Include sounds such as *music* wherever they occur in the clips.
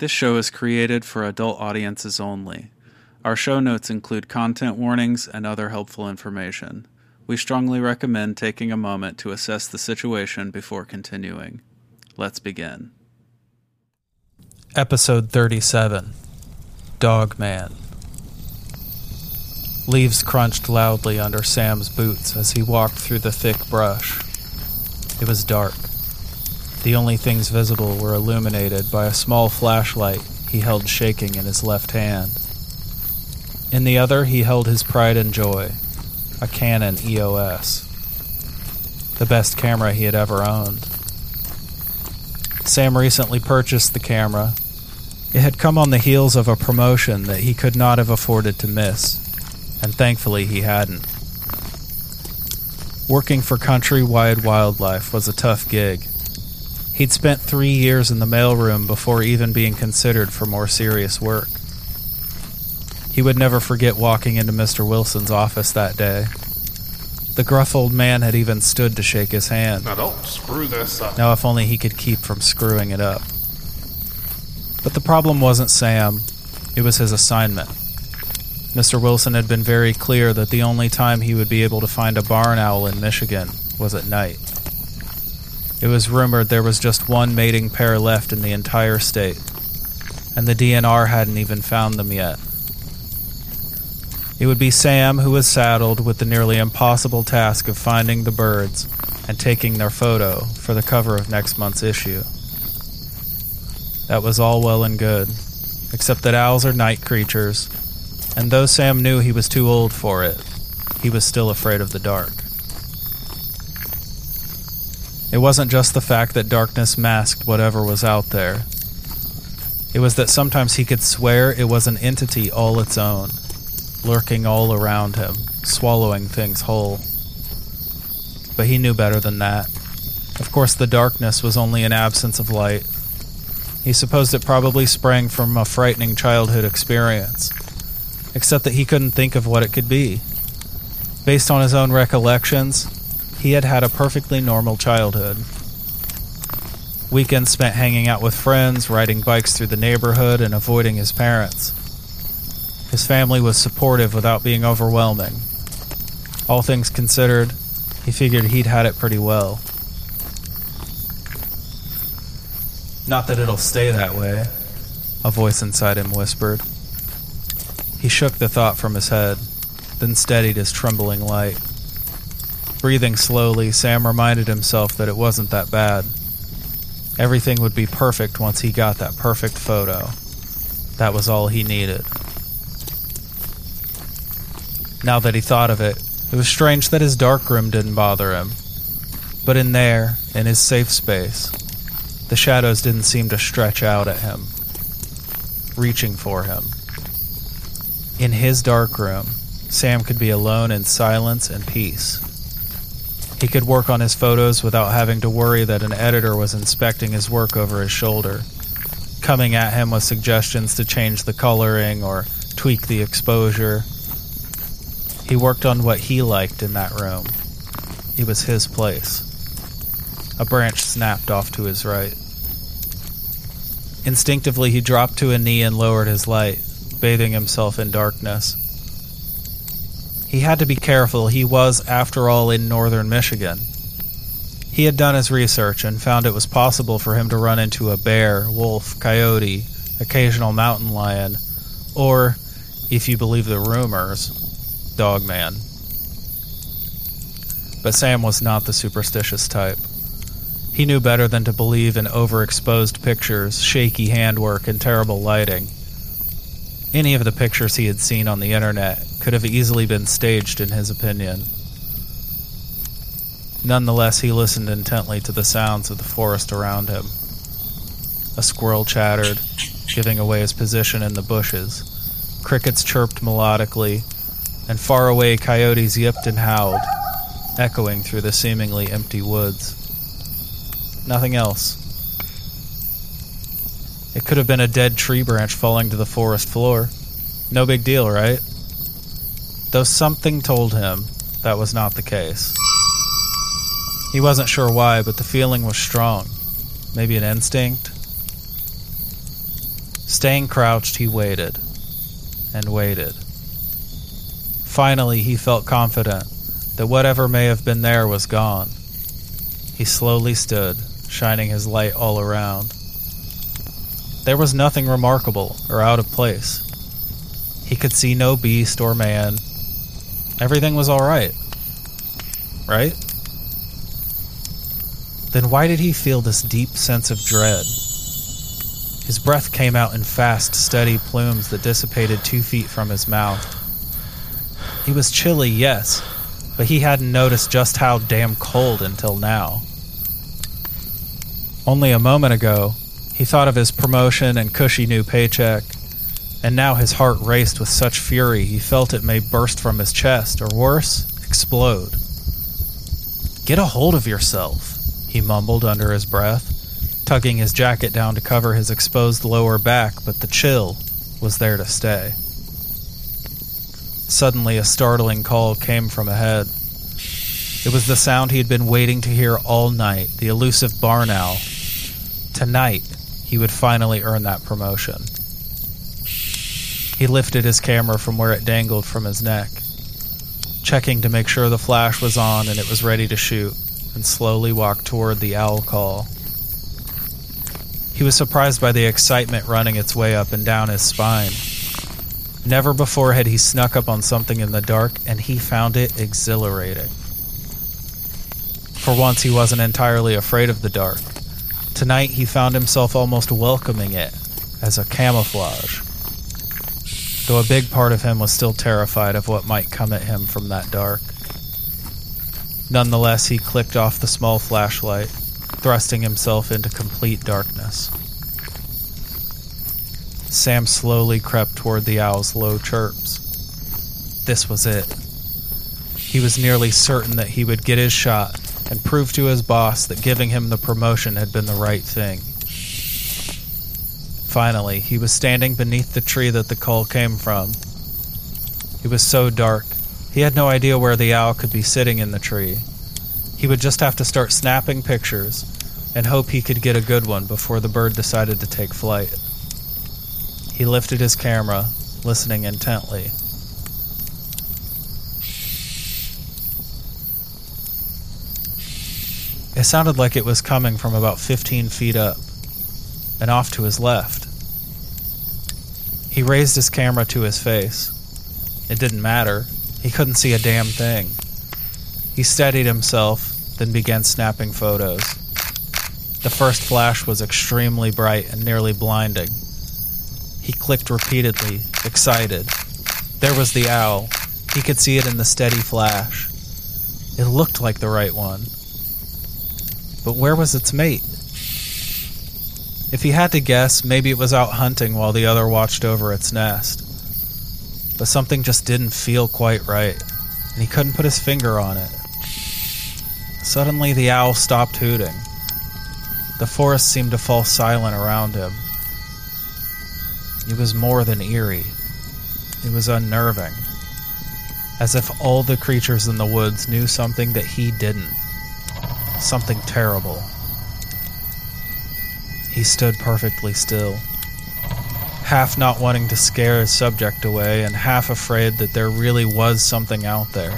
This show is created for adult audiences only. Our show notes include content warnings and other helpful information. We strongly recommend taking a moment to assess the situation before continuing. Let's begin. Episode 37 Dog Man. Leaves crunched loudly under Sam's boots as he walked through the thick brush. It was dark. The only things visible were illuminated by a small flashlight he held shaking in his left hand. In the other, he held his pride and joy a Canon EOS, the best camera he had ever owned. Sam recently purchased the camera. It had come on the heels of a promotion that he could not have afforded to miss, and thankfully he hadn't. Working for Countrywide Wildlife was a tough gig. He'd spent three years in the mailroom before even being considered for more serious work. He would never forget walking into Mr. Wilson's office that day. The gruff old man had even stood to shake his hand. Now don't screw this up. Now, if only he could keep from screwing it up. But the problem wasn't Sam, it was his assignment. Mr. Wilson had been very clear that the only time he would be able to find a barn owl in Michigan was at night. It was rumored there was just one mating pair left in the entire state, and the DNR hadn't even found them yet. It would be Sam who was saddled with the nearly impossible task of finding the birds and taking their photo for the cover of next month's issue. That was all well and good, except that owls are night creatures, and though Sam knew he was too old for it, he was still afraid of the dark. It wasn't just the fact that darkness masked whatever was out there. It was that sometimes he could swear it was an entity all its own, lurking all around him, swallowing things whole. But he knew better than that. Of course, the darkness was only an absence of light. He supposed it probably sprang from a frightening childhood experience, except that he couldn't think of what it could be. Based on his own recollections, he had had a perfectly normal childhood. Weekends spent hanging out with friends, riding bikes through the neighborhood, and avoiding his parents. His family was supportive without being overwhelming. All things considered, he figured he'd had it pretty well. Not that it'll stay that way, a voice inside him whispered. He shook the thought from his head, then steadied his trembling light. Breathing slowly, Sam reminded himself that it wasn't that bad. Everything would be perfect once he got that perfect photo. That was all he needed. Now that he thought of it, it was strange that his darkroom didn't bother him. But in there, in his safe space, the shadows didn't seem to stretch out at him, reaching for him. In his darkroom, Sam could be alone in silence and peace. He could work on his photos without having to worry that an editor was inspecting his work over his shoulder, coming at him with suggestions to change the coloring or tweak the exposure. He worked on what he liked in that room. It was his place. A branch snapped off to his right. Instinctively, he dropped to a knee and lowered his light, bathing himself in darkness. He had to be careful, he was, after all, in northern Michigan. He had done his research and found it was possible for him to run into a bear, wolf, coyote, occasional mountain lion, or, if you believe the rumors, Dogman. But Sam was not the superstitious type. He knew better than to believe in overexposed pictures, shaky handwork, and terrible lighting. Any of the pictures he had seen on the internet could have easily been staged, in his opinion. Nonetheless, he listened intently to the sounds of the forest around him. A squirrel chattered, giving away his position in the bushes. Crickets chirped melodically, and far away coyotes yipped and howled, echoing through the seemingly empty woods. Nothing else. It could have been a dead tree branch falling to the forest floor. No big deal, right? Though something told him that was not the case. He wasn't sure why, but the feeling was strong. Maybe an instinct? Staying crouched, he waited and waited. Finally, he felt confident that whatever may have been there was gone. He slowly stood, shining his light all around. There was nothing remarkable or out of place. He could see no beast or man. Everything was all right. Right? Then why did he feel this deep sense of dread? His breath came out in fast, steady plumes that dissipated two feet from his mouth. He was chilly, yes, but he hadn't noticed just how damn cold until now. Only a moment ago, he thought of his promotion and cushy new paycheck, and now his heart raced with such fury he felt it may burst from his chest, or worse, explode. Get a hold of yourself he mumbled under his breath, tugging his jacket down to cover his exposed lower back, but the chill was there to stay. Suddenly, a startling call came from ahead. It was the sound he had been waiting to hear all night the elusive barn owl. Tonight, he would finally earn that promotion. He lifted his camera from where it dangled from his neck, checking to make sure the flash was on and it was ready to shoot and slowly walked toward the owl call. He was surprised by the excitement running its way up and down his spine. Never before had he snuck up on something in the dark, and he found it exhilarating. For once, he wasn't entirely afraid of the dark. Tonight, he found himself almost welcoming it as a camouflage. Though a big part of him was still terrified of what might come at him from that dark. Nonetheless, he clicked off the small flashlight, thrusting himself into complete darkness. Sam slowly crept toward the owl's low chirps. This was it. He was nearly certain that he would get his shot and prove to his boss that giving him the promotion had been the right thing. Finally, he was standing beneath the tree that the call came from. It was so dark he had no idea where the owl could be sitting in the tree. He would just have to start snapping pictures and hope he could get a good one before the bird decided to take flight. He lifted his camera, listening intently. It sounded like it was coming from about 15 feet up and off to his left. He raised his camera to his face. It didn't matter. He couldn't see a damn thing. He steadied himself, then began snapping photos. The first flash was extremely bright and nearly blinding. He clicked repeatedly, excited. There was the owl. He could see it in the steady flash. It looked like the right one. But where was its mate? If he had to guess, maybe it was out hunting while the other watched over its nest but something just didn't feel quite right, and he couldn't put his finger on it. Suddenly, the owl stopped hooting. The forest seemed to fall silent around him. It was more than eerie, it was unnerving. As if all the creatures in the woods knew something that he didn't. Something terrible. He stood perfectly still half not wanting to scare his subject away and half afraid that there really was something out there.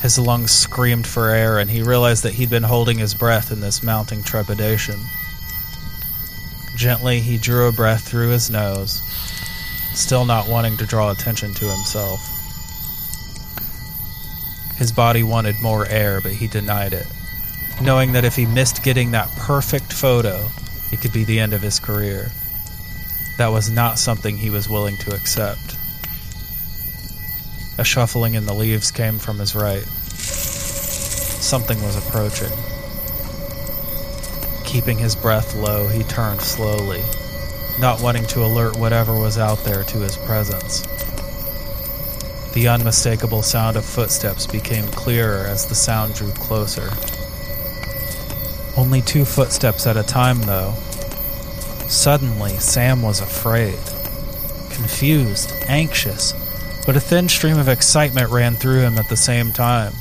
His lungs screamed for air, and he realized that he'd been holding his breath in this mounting trepidation. Gently, he drew a breath through his nose, still not wanting to draw attention to himself. His body wanted more air, but he denied it, knowing that if he missed getting that perfect photo, it could be the end of his career. That was not something he was willing to accept. A shuffling in the leaves came from his right. Something was approaching. Keeping his breath low, he turned slowly, not wanting to alert whatever was out there to his presence. The unmistakable sound of footsteps became clearer as the sound drew closer. Only two footsteps at a time, though. Suddenly, Sam was afraid, confused, anxious, but a thin stream of excitement ran through him at the same time.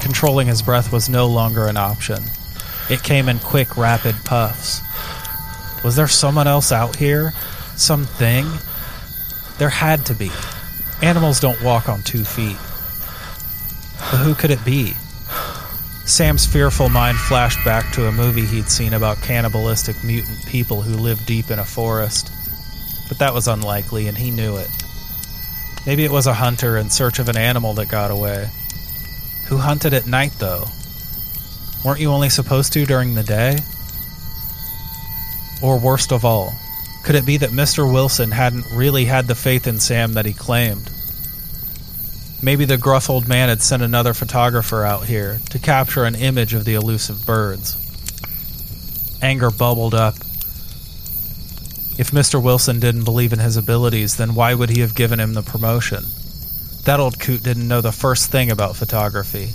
Controlling his breath was no longer an option. It came in quick, rapid puffs. Was there someone else out here? Something? There had to be. Animals don't walk on two feet. But who could it be? Sam's fearful mind flashed back to a movie he'd seen about cannibalistic mutant people who lived deep in a forest. But that was unlikely, and he knew it. Maybe it was a hunter in search of an animal that got away. Who hunted at night, though? Weren't you only supposed to during the day? Or worst of all, could it be that Mr. Wilson hadn't really had the faith in Sam that he claimed? Maybe the gruff old man had sent another photographer out here to capture an image of the elusive birds. Anger bubbled up. If Mr. Wilson didn't believe in his abilities, then why would he have given him the promotion? That old coot didn't know the first thing about photography.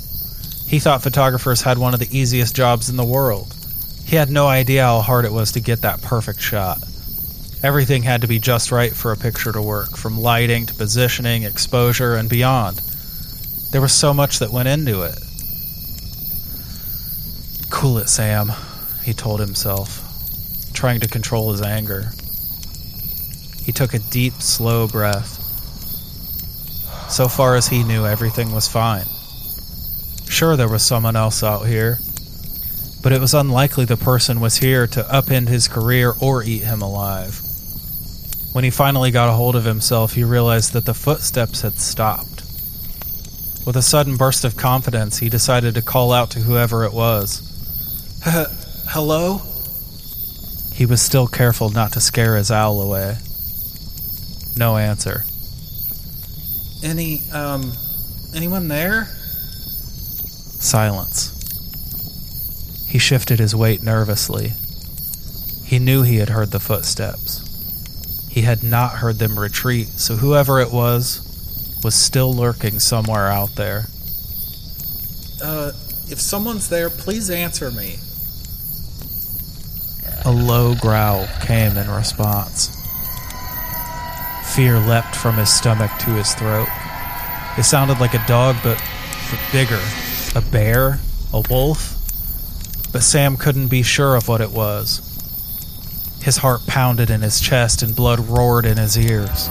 He thought photographers had one of the easiest jobs in the world. He had no idea how hard it was to get that perfect shot. Everything had to be just right for a picture to work, from lighting to positioning, exposure, and beyond. There was so much that went into it. Cool it, Sam, he told himself, trying to control his anger. He took a deep, slow breath. So far as he knew, everything was fine. Sure, there was someone else out here, but it was unlikely the person was here to upend his career or eat him alive. When he finally got a hold of himself, he realized that the footsteps had stopped. With a sudden burst of confidence, he decided to call out to whoever it was. *laughs* Hello? He was still careful not to scare his owl away. No answer. Any, um, anyone there? Silence. He shifted his weight nervously. He knew he had heard the footsteps. He had not heard them retreat, so whoever it was was still lurking somewhere out there. Uh, if someone's there, please answer me. A low growl came in response. Fear leapt from his stomach to his throat. It sounded like a dog, but, but bigger. A bear? A wolf? But Sam couldn't be sure of what it was. His heart pounded in his chest and blood roared in his ears.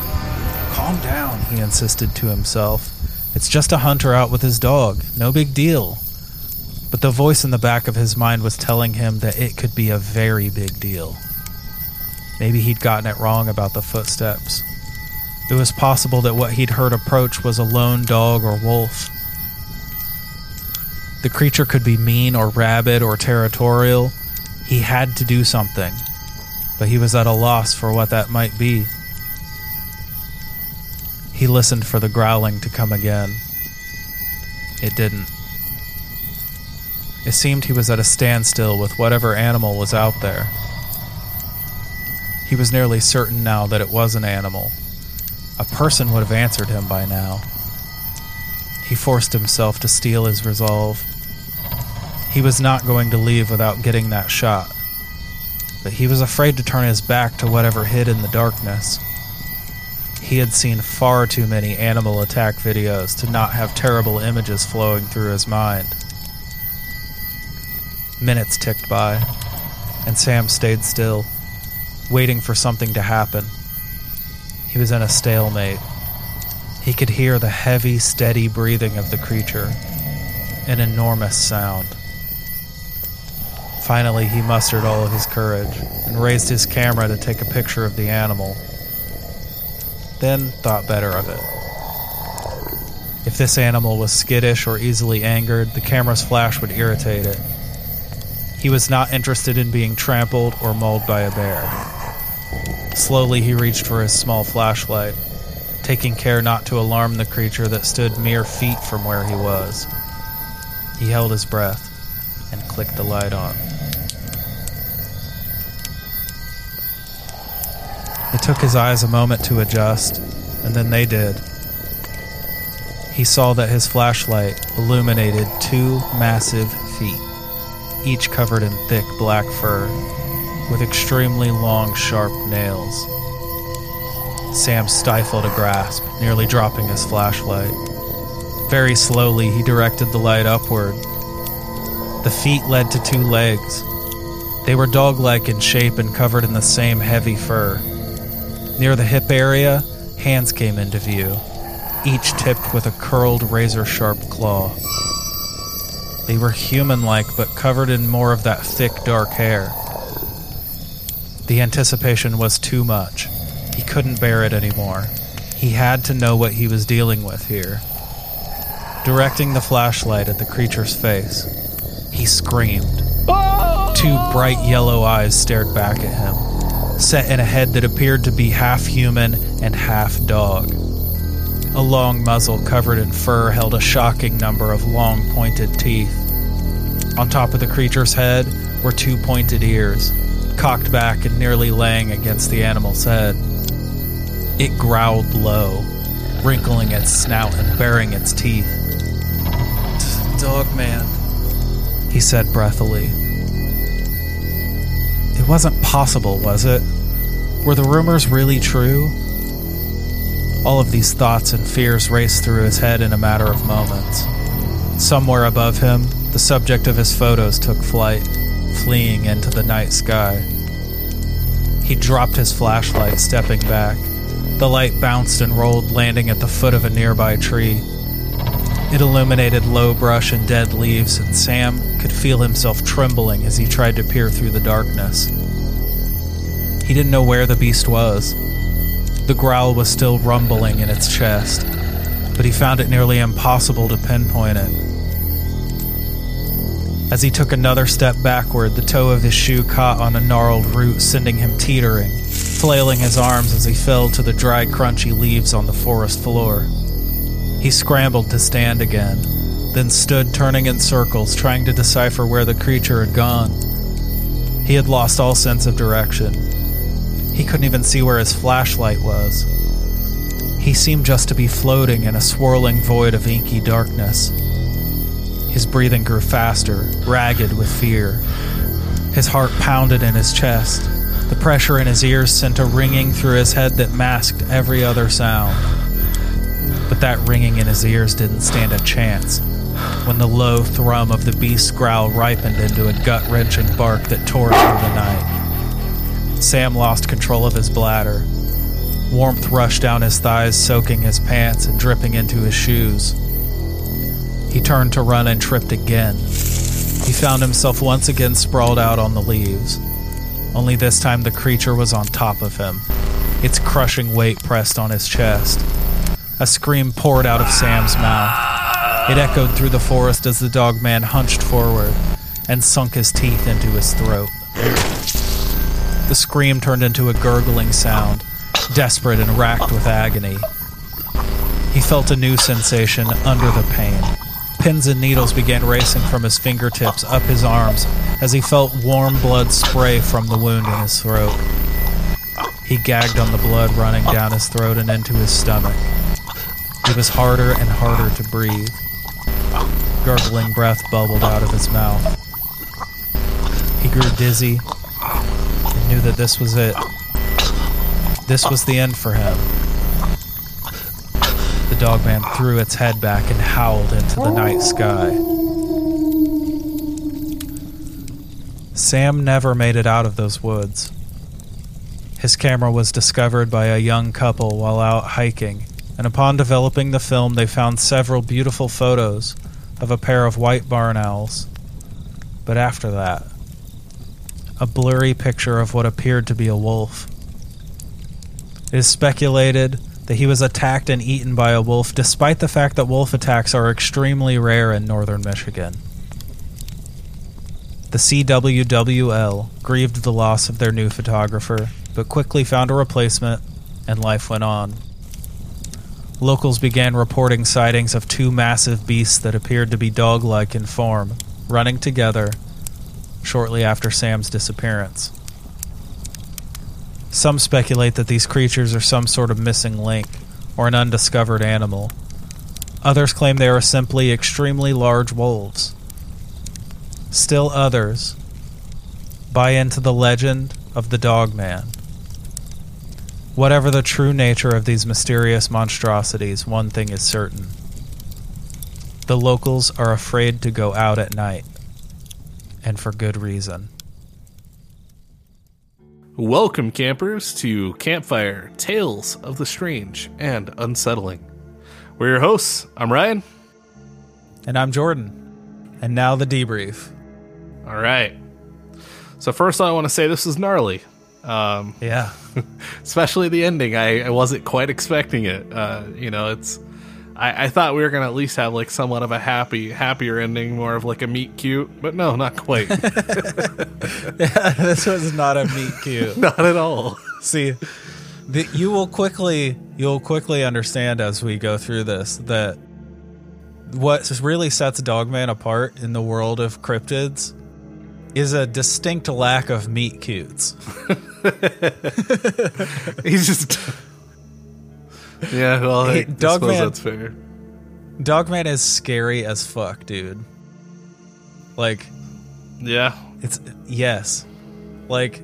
Calm down, he insisted to himself. It's just a hunter out with his dog. No big deal. But the voice in the back of his mind was telling him that it could be a very big deal. Maybe he'd gotten it wrong about the footsteps. It was possible that what he'd heard approach was a lone dog or wolf. The creature could be mean or rabid or territorial. He had to do something, but he was at a loss for what that might be. He listened for the growling to come again. It didn't. It seemed he was at a standstill with whatever animal was out there. He was nearly certain now that it was an animal. A person would have answered him by now. He forced himself to steel his resolve. He was not going to leave without getting that shot, but he was afraid to turn his back to whatever hid in the darkness. He had seen far too many animal attack videos to not have terrible images flowing through his mind. Minutes ticked by, and Sam stayed still, waiting for something to happen. He was in a stalemate. He could hear the heavy, steady breathing of the creature, an enormous sound. Finally, he mustered all of his courage and raised his camera to take a picture of the animal. Then thought better of it. If this animal was skittish or easily angered, the camera's flash would irritate it. He was not interested in being trampled or mauled by a bear. Slowly, he reached for his small flashlight, taking care not to alarm the creature that stood mere feet from where he was. He held his breath and clicked the light on. It took his eyes a moment to adjust, and then they did. He saw that his flashlight illuminated two massive feet, each covered in thick black fur, with extremely long, sharp nails. Sam stifled a grasp, nearly dropping his flashlight. Very slowly, he directed the light upward. The feet led to two legs. They were dog like in shape and covered in the same heavy fur. Near the hip area, hands came into view, each tipped with a curled, razor sharp claw. They were human like, but covered in more of that thick, dark hair. The anticipation was too much. He couldn't bear it anymore. He had to know what he was dealing with here. Directing the flashlight at the creature's face, he screamed. Two bright yellow eyes stared back at him, set in a head that appeared to be half human and half dog. A long muzzle covered in fur held a shocking number of long pointed teeth. On top of the creature's head were two pointed ears, cocked back and nearly laying against the animal's head. It growled low, wrinkling its snout and baring its teeth. Dog man, he said breathily. It wasn't possible, was it? Were the rumors really true? All of these thoughts and fears raced through his head in a matter of moments. Somewhere above him, the subject of his photos took flight, fleeing into the night sky. He dropped his flashlight, stepping back. The light bounced and rolled, landing at the foot of a nearby tree. It illuminated low brush and dead leaves, and Sam could feel himself trembling as he tried to peer through the darkness. He didn't know where the beast was. The growl was still rumbling in its chest, but he found it nearly impossible to pinpoint it. As he took another step backward, the toe of his shoe caught on a gnarled root, sending him teetering flailing his arms as he fell to the dry, crunchy leaves on the forest floor. He scrambled to stand again, then stood turning in circles, trying to decipher where the creature had gone. He had lost all sense of direction. He couldn't even see where his flashlight was. He seemed just to be floating in a swirling void of inky darkness. His breathing grew faster, ragged with fear. His heart pounded in his chest. The pressure in his ears sent a ringing through his head that masked every other sound. But that ringing in his ears didn't stand a chance when the low thrum of the beast's growl ripened into a gut wrenching bark that tore through the night. Sam lost control of his bladder. Warmth rushed down his thighs, soaking his pants and dripping into his shoes. He turned to run and tripped again. He found himself once again sprawled out on the leaves only this time the creature was on top of him, its crushing weight pressed on his chest. A scream poured out of Sam's mouth. It echoed through the forest as the dog man hunched forward and sunk his teeth into his throat. The scream turned into a gurgling sound, desperate and racked with agony. He felt a new sensation under the pain. Pins and needles began racing from his fingertips up his arms as he felt warm blood spray from the wound in his throat. He gagged on the blood running down his throat and into his stomach. It was harder and harder to breathe. Gurgling breath bubbled out of his mouth. He grew dizzy and knew that this was it. This was the end for him. The dogman threw its head back and howled into the night sky. Sam never made it out of those woods. His camera was discovered by a young couple while out hiking, and upon developing the film, they found several beautiful photos of a pair of white barn owls. But after that, a blurry picture of what appeared to be a wolf. It is speculated that he was attacked and eaten by a wolf, despite the fact that wolf attacks are extremely rare in northern Michigan. The CWWL grieved the loss of their new photographer, but quickly found a replacement, and life went on. Locals began reporting sightings of two massive beasts that appeared to be dog like in form, running together shortly after Sam's disappearance. Some speculate that these creatures are some sort of missing link or an undiscovered animal. Others claim they are simply extremely large wolves. Still others buy into the legend of the dog man. Whatever the true nature of these mysterious monstrosities, one thing is certain. The locals are afraid to go out at night, and for good reason. Welcome, campers, to Campfire Tales of the Strange and Unsettling. We're your hosts. I'm Ryan. And I'm Jordan. And now the debrief. All right. So, first, I want to say this is gnarly. Um, Yeah. *laughs* especially the ending. I, I wasn't quite expecting it. Uh, you know, it's. I, I thought we were gonna at least have like somewhat of a happy, happier ending, more of like a meet cute, but no, not quite, *laughs* this was not a meet cute. *laughs* not at all. See, the, you will quickly you'll quickly understand as we go through this that what really sets Dogman apart in the world of cryptids is a distinct lack of meet cutes. *laughs* He's just. yeah, well, I, Hey, I Dog suppose Man- that's fair. Dogman is scary as fuck, dude. Like Yeah, It's yes. Like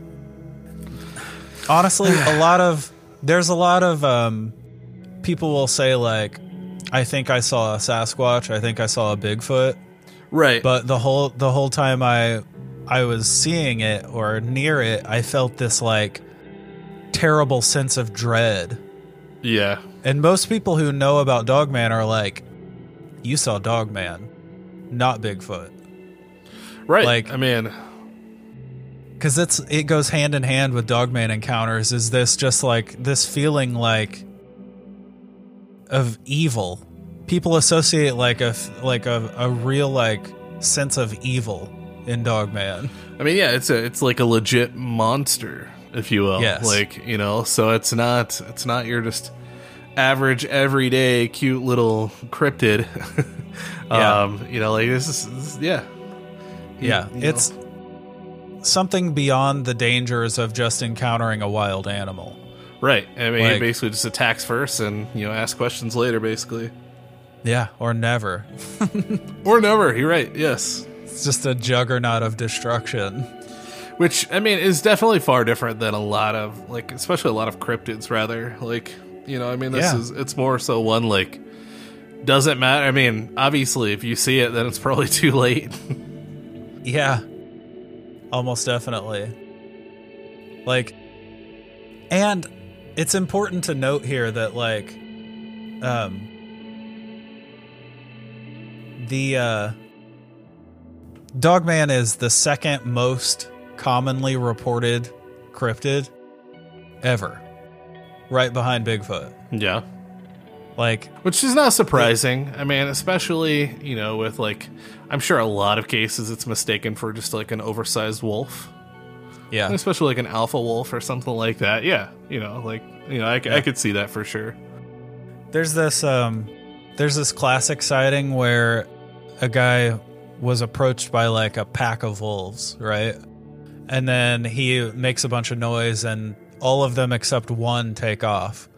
honestly, a lot of there's a lot of um people will say like I think I saw a Sasquatch, I think I saw a Bigfoot, right. but the whole the whole time I I was seeing it or near it, I felt this like terrible sense of dread. yeah, And most people who know about Dogman are like you saw Dogman, not Bigfoot. right. like- I mean, because it's it goes hand in hand with dogman encounters is this just like this feeling like of evil people associate like a like a, a real like sense of evil in dogman I mean, yeah, it's a it's like a legit monster, if you will. Yes. Like you know, so it's not it's not your just average everyday cute little cryptid. *laughs* Yeah. um, you know, like this is, this is- yeah, yeah you know. it's something beyond the dangers of just encountering a wild animal right. I mean, Like- he basically just attacks first and you know asks questions later, basically, yeah or never *laughs* or never. You're right. Yes. It's just a juggernaut of destruction Which I mean is definitely far different than a lot of like, especially a lot of cryptids. Rather, like you know, I mean, this Yeah. is it's more so one like doesn't matter. I mean, obviously, if you see it, then it's *laughs* probably too late. Yeah. Almost definitely. Like and it's important to note here that like um the uh Dogman is the second most commonly reported cryptid ever. Right behind Bigfoot. yeah, Like which is not surprising. I mean, especially you know with like, I'm sure a lot of cases it's mistaken for just like an oversized wolf, yeah. especially like an alpha wolf or something like that. Yeah, you know, like you know, I could see that for sure. There's this um there's this classic sighting where a guy was approached by like a pack of wolves, right? And then he makes a bunch of noise and all of them except one take off.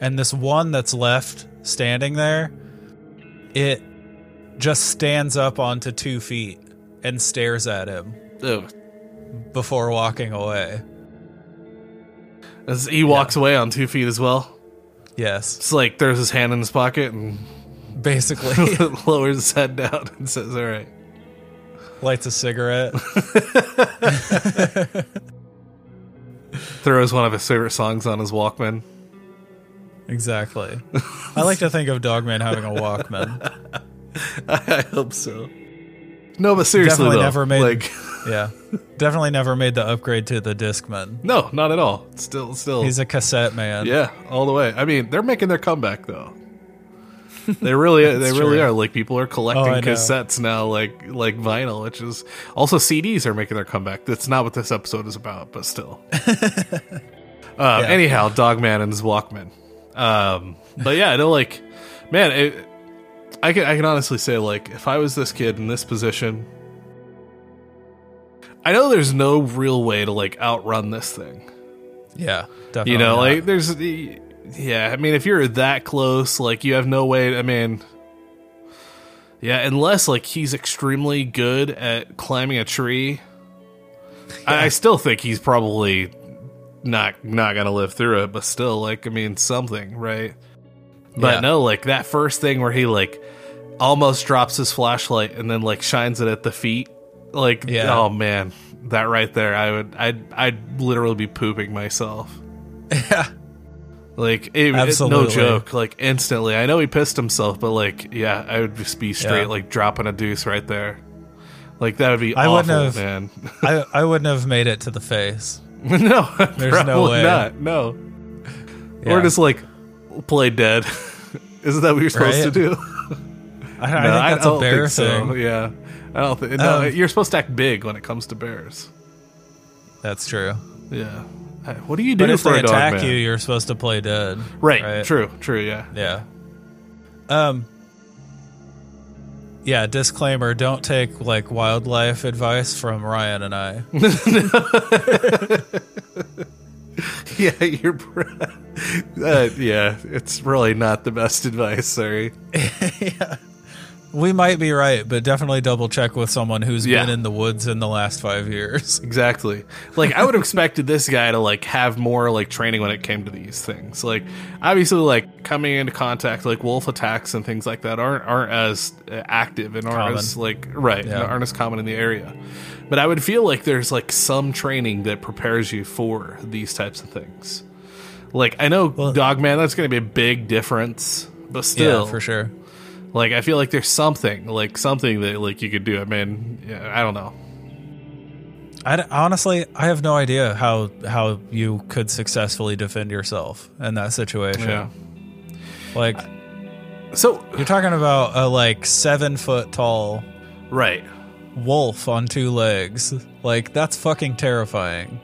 And this one that's left standing there, it just stands up onto two feet and stares at him Ugh. before walking away. As he walks away on two feet as well. Yes, It's like throws his hand in his pocket and basically *laughs* lowers his head down and says, "All right." Lights a cigarette. *laughs* Throws one of his favorite songs on his Walkman. Exactly. I like to think of Dogman having a Walkman. *laughs* I hope so. No, but seriously, Definitely though, never made- like *laughs* Yeah. Definitely never made the upgrade to the Discman. no, not at all. Still, still, He's a cassette man. yeah, all the way. I mean, they're making their comeback though. They really, they really true. are. Like people are collecting Oh, cassettes now, like like vinyl, which is also CDs are making their comeback. That's not what this episode is about, but still. *laughs* uh, Anyhow, Dogman and his Walkman. Um, but yeah, I know, like, man, it, I can I can honestly say, like, if I was this kid in this position, I know there's no real way to like outrun this thing. Yeah, definitely. You know, not. like there's yeah, I mean if you're that close, like you have no way I mean yeah, unless like he's extremely good at climbing a tree. I, I still think he's probably not not gonna live through it, but still, like I mean something, right? But Yeah. no, like that first thing where he like almost drops his flashlight and then like shines it at the feet. Like Yeah. oh man, that right there, I would I'd I'd literally be pooping myself. *laughs* Yeah. Like it, it- no joke. Like instantly, I know he pissed himself, but like, yeah, I would just be straight Yeah. like dropping a deuce right there. Like that would be I awful, wouldn't have- man. I, *laughs* I wouldn't have made it to the face. *laughs* no, *laughs* There's no way. not. No, Yeah. or just like play dead. Isn't that what you're supposed Right? to do? I, I no, think that's don't a bear think so. thing. Yeah, I don't think. No, Um, you're supposed to act big when it comes to bears. That's true. Yeah. Hey, What do you do But if they attack you, you're supposed to play dead. right, True. True. Yeah. Yeah. Um. Yeah. Disclaimer: Don't take like wildlife advice from Ryan and I. *laughs* Yeah, you're. *laughs* uh, yeah, it's really not the best advice. Sorry. *laughs* We might be right, but definitely double check with someone who's Yeah. been in the woods in the last five years. *laughs* Exactly. Like I would have expected this guy to like have more like training when it came to these things. Like obviously like coming into contact like wolf attacks and things like that aren't aren't as uh, active and aren't Common. as like right, Yeah. aren't as common in the area. But I would feel like there's like some training that prepares you for these types of things. Like I know Dogman that's going to be a big difference, but still yeah, for sure. Like I feel like there's something like something that like you could do. I mean, yeah, I don't know. I honestly, I have no idea how how you could successfully defend yourself in that situation. Yeah. Like So you're talking about a like seven foot tall right. wolf on two legs. Like that's fucking terrifying.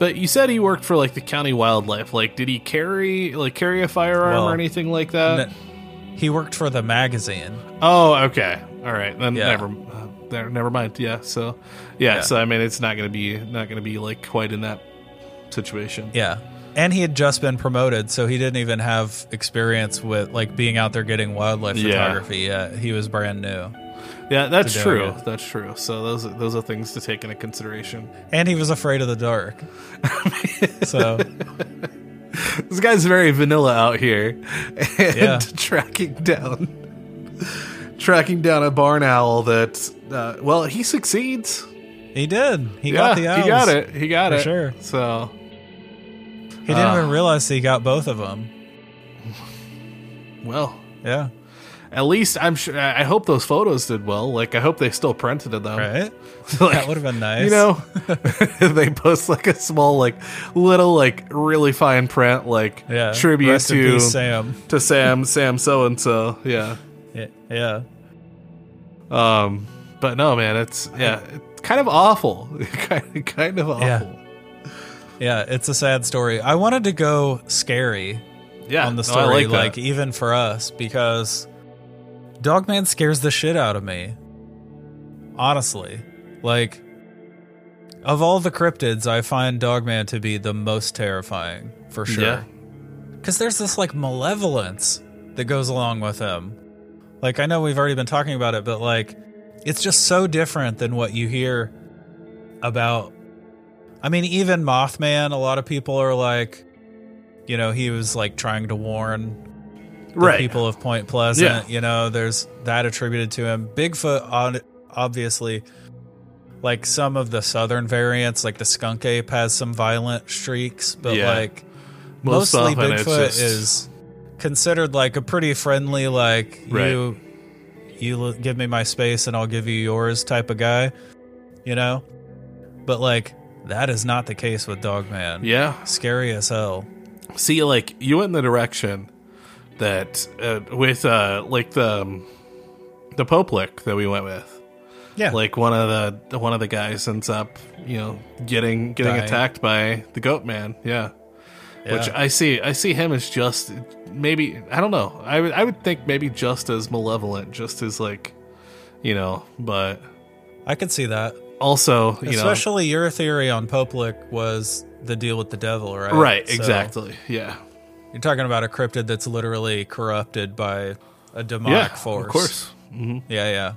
But you said he worked for like the county wildlife. Like, did he carry like carry a firearm Well, or anything like that? N- He worked for the magazine. oh, okay, all right. Then Yeah. never, uh, there, never mind. Yeah. So, yeah, Yeah. So I mean, it's not gonna be not gonna be like quite in that situation. Yeah. And he had just been promoted, so he didn't even have experience with like being out there getting wildlife Yeah. photography yet. He was brand new. Yeah, that's true. it. That's true. So those are- those are things to take into consideration. And he was afraid of the dark. *laughs* so *laughs* This guy's very vanilla out here, and Yeah. *laughs* tracking down, tracking down a barn owl that. Uh, well, he succeeds. he did. He yeah, got the owls. he got it. He got For it. sure. So He didn't Ah. even realize he got both of them. well, Yeah. At least I'm sure. I hope those photos did well. Like I hope they still printed them. Right? *laughs* Like, that would have been nice. You know, *laughs* they post like a small, like little, like really fine print, like yeah. tribute to peace, Sam. to Sam, Sam, so and so. Yeah. *laughs* Yeah. yeah. Um. But no, man, it's yeah, it's kind of awful. kind of, kind of awful. Yeah. Yeah, it's a sad story. I wanted to go scary Yeah, on the no, story, like like, even for us, because Dogman scares the shit out of me. Honestly, like of all the cryptids, I find Dogman to be the most terrifying for sure. Yeah. Because there's this like malevolence that goes along with him. Like I know we've already been talking about it, but like it's just so different than what you hear about. I mean, even Mothman. A lot of people are like, you know, he was like trying to warn the right. people of Point Pleasant. Yeah. You know, there's that attributed to him. Bigfoot, obviously, like some of the southern variants, like the skunk ape has some violent streaks, but Yeah. like Most mostly Bigfoot just- is considered like a pretty friendly, like Right. you, you give me my space and I'll give you yours type of guy, you know. But like that is not the case with Dogman. Yeah. scary as hell. See, like you went in the direction that uh, with uh like the um, the Pope Lick that we went with. Yeah. Like one of the one of the guys ends up, you know, getting getting Dying. attacked by the goat man. Yeah. Which I see I see him as just maybe I don't know. I would I would think maybe just as malevolent, just as like you know, but I could see that. also, you know Especially your theory on Pope Lick was the deal with the devil, right? Right, So exactly. Yeah. You're talking about a cryptid that's literally corrupted by a demonic Yeah, force. of course. hmm Yeah, yeah.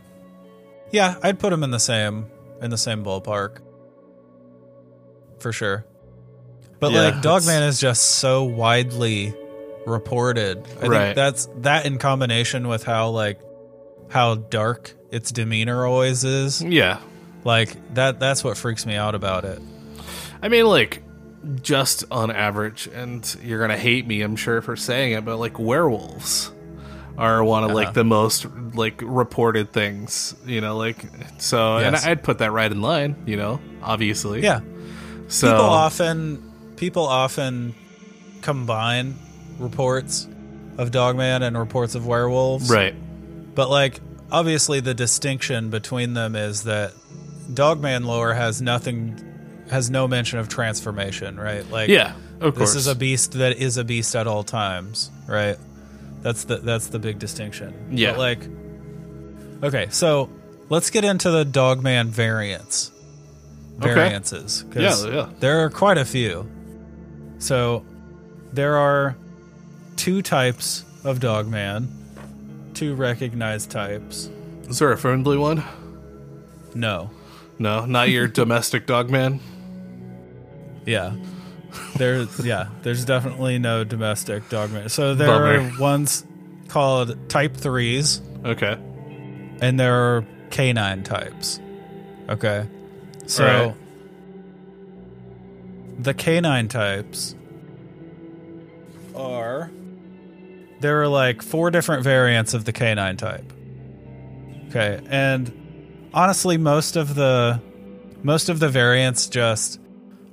Yeah, I'd put him in the same in the same ballpark. For sure. But Yeah, like Dogman is just so widely reported. I Right. think that's that in combination with how like how dark its demeanor always is. Yeah. Like that that's what freaks me out about it. I mean, like, just on average, and you're gonna hate me, I'm sure, for saying it, but like werewolves are one of Uh-huh. like the most like reported things, you know, like so, Yes. and I'd put that right in line, you know, obviously. Yeah. So people often people often combine reports of Dogman and reports of werewolves. right, But like obviously the distinction between them is that Dogman lore has nothing has no mention of transformation, right? Like yeah, of course. this is a beast that is a beast at all times, right? That's the that's the big distinction. Yeah. But like Okay, so let's get into the Dogman variants. Okay. Variances. 'cause Yeah, yeah. There are quite a few. So there are two types of Dogman. Two recognized types. Is there a friendly one? No. No, not your *laughs* domestic dog man. Yeah. There's yeah, there's definitely no domestic dogman. So there Bummer. are ones called type 3s Okay, and there are canine types. Okay. So Alright. the canine types are there are like four different variants of the canine type. Okay, and honestly most of the most of the variants just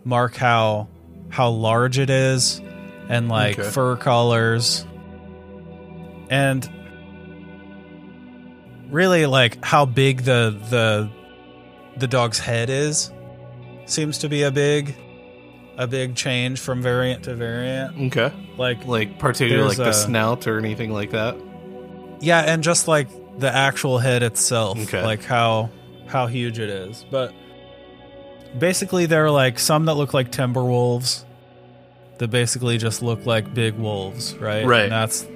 mark how how large it is and like Okay. fur colors and really like how big the the the dog's head is seems to be a big a big change from variant to variant okay. like Like particularly like the a- snout or anything like that. yeah and just like the actual head itself Okay. like how how huge it is but basically there are like some that look like timber wolves that basically just look like big wolves right Right. and that's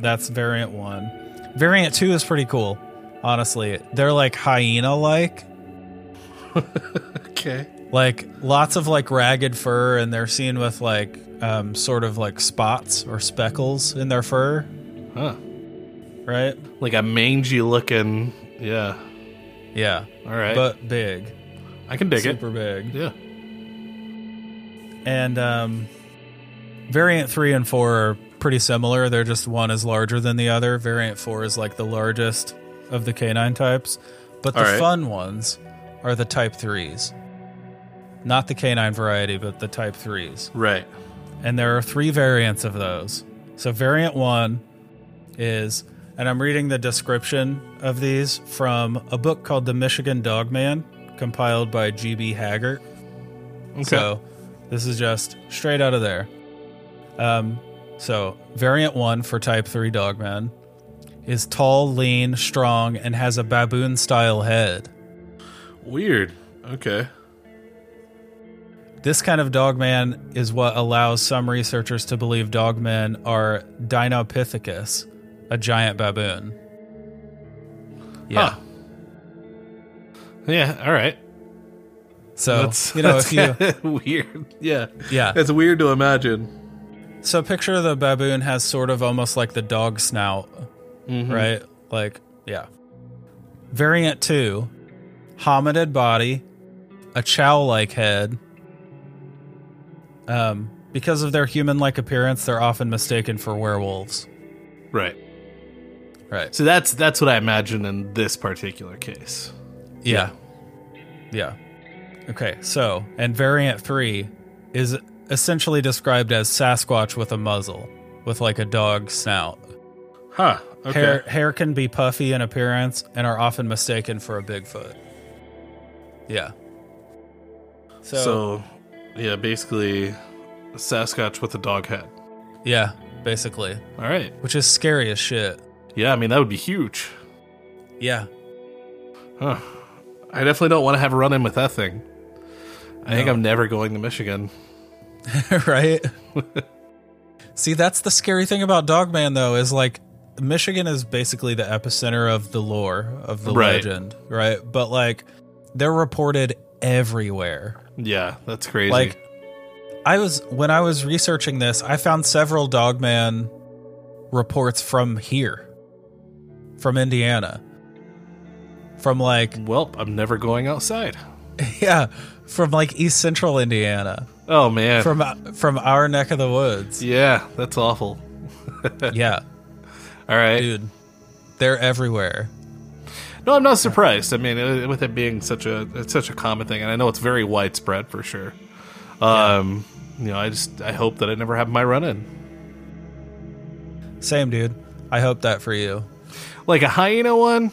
that's variant one variant two is pretty cool honestly they're like hyena like *laughs* Okay. like lots of like ragged fur and they're seen with like um, sort of like spots or speckles in their fur Huh. right Like a mangy looking. Yeah. yeah All right. but big I can dig super big. Yeah. and um, variant 3 and 4 are pretty similar they're just one is larger than the other variant 4 is like the largest of the canine types but the All right. fun ones are the type 3s not the canine variety but the type 3s Right. and there are three variants of those. So variant one is, and I'm reading the description of these from a book called The Michigan Dogman, compiled by G.B. Haggart. Okay. So this is just straight out of there. Um, so variant one for type three dogman is tall, lean, strong, and has a baboon style head. Weird. Okay. This kind of dogman is what allows some researchers to believe dogmen are Dinopithecus, a giant baboon. Yeah. Huh. Yeah. All right. So That's you know that's if you *laughs* weird. Yeah. yeah. It's weird to imagine. So picture the baboon has sort of almost like the dog snout, Mm-hmm. right? Like yeah. Variant two, hominid body, a chow-like head. Um, because of their human-like appearance, they're often mistaken for werewolves. Right. Right. So that's that's what I imagine in this particular case. Yeah. Yeah. Okay, so, and variant 3 is essentially described as Sasquatch with a muzzle, with like a dog snout. Huh. Okay. Hair hair can be puffy in appearance and are often mistaken for a Bigfoot. Yeah. So, so, yeah, basically, Sasquatch with a dog head. yeah, basically, All right. which is scary as shit. Yeah, I mean that would be huge. Yeah. Huh. I definitely don't want to have a run in with that thing. I think I'm never going to Michigan. *laughs* right? See, that's the scary thing about Dogman, though, is like Michigan is basically the epicenter of the lore of the Right. legend, right? But like, they're reported everywhere. Yeah, that's crazy. Like, I was when I was researching this, I found several Dogman reports from here, from Indiana, from like well, I'm never going outside. *laughs* yeah, from like East Central Indiana, Oh man. from from our neck of the woods. yeah, that's awful. *laughs* Yeah, All right. dude, they're everywhere. No, I'm not surprised. I mean, uh, with it being such a it's such a common thing, and I know it's very widespread for sure. Um, you know, I just I hope that I never have my run in. Same, dude. I hope that for you. Like a hyena one,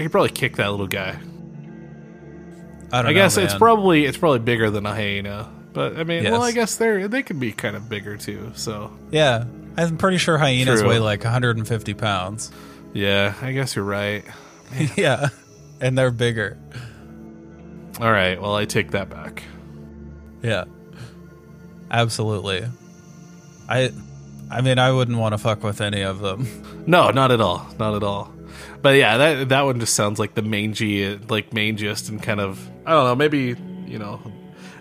I could probably kick that little guy. I don't I know, guess it's probably it's probably bigger than a hyena, but I mean, well, I guess they're they can be kind of bigger too. So yeah. I'm pretty sure hyenas True. weigh like 150 pounds. yeah, I guess you're right. *laughs* yeah, and they're bigger. All right, well, I take that back. Yeah, absolutely. I, I mean, I wouldn't want to fuck with any of them. No, not at all, not at all. But yeah, that that one just sounds like the mangy, like mangiest, and kind of I don't know, maybe you know,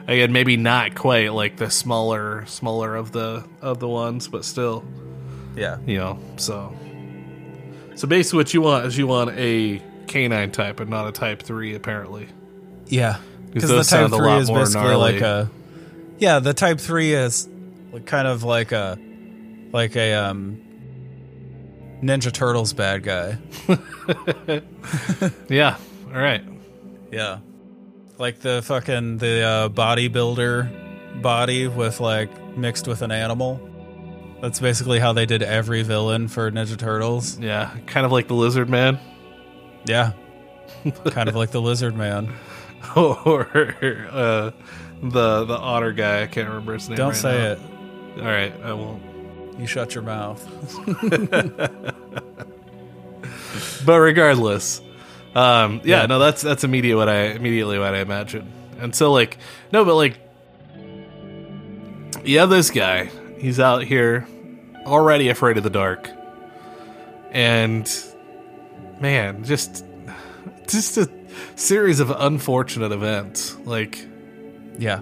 again, maybe not quite like the smaller, smaller of the of the ones, but still, Yeah, you know. So, so basically, what you want is you want a canine type and not a type three, apparently. yeah. Because the Type sound a Three lot is more basically gnarly. like a, yeah. The Type Three is like kind of like a, like a um, Ninja Turtles bad guy. *laughs* Yeah. All right. Yeah. Like the fucking the uh, bodybuilder body with like mixed with an animal. That's basically how they did every villain for Ninja Turtles. Yeah, kind of like the lizard man, Yeah. kind of like the lizard man. *laughs* or uh, the the otter guy. I can't remember his name. Don't right say now. it. All right, I won't. You shut your mouth. *laughs* But regardless, um, yeah, Yeah. no, that's that's immediate what I immediately what I imagine. And so like no, but like yeah, this guy, he's out here already afraid of the dark, and man, just just a series of unfortunate events like. Yeah.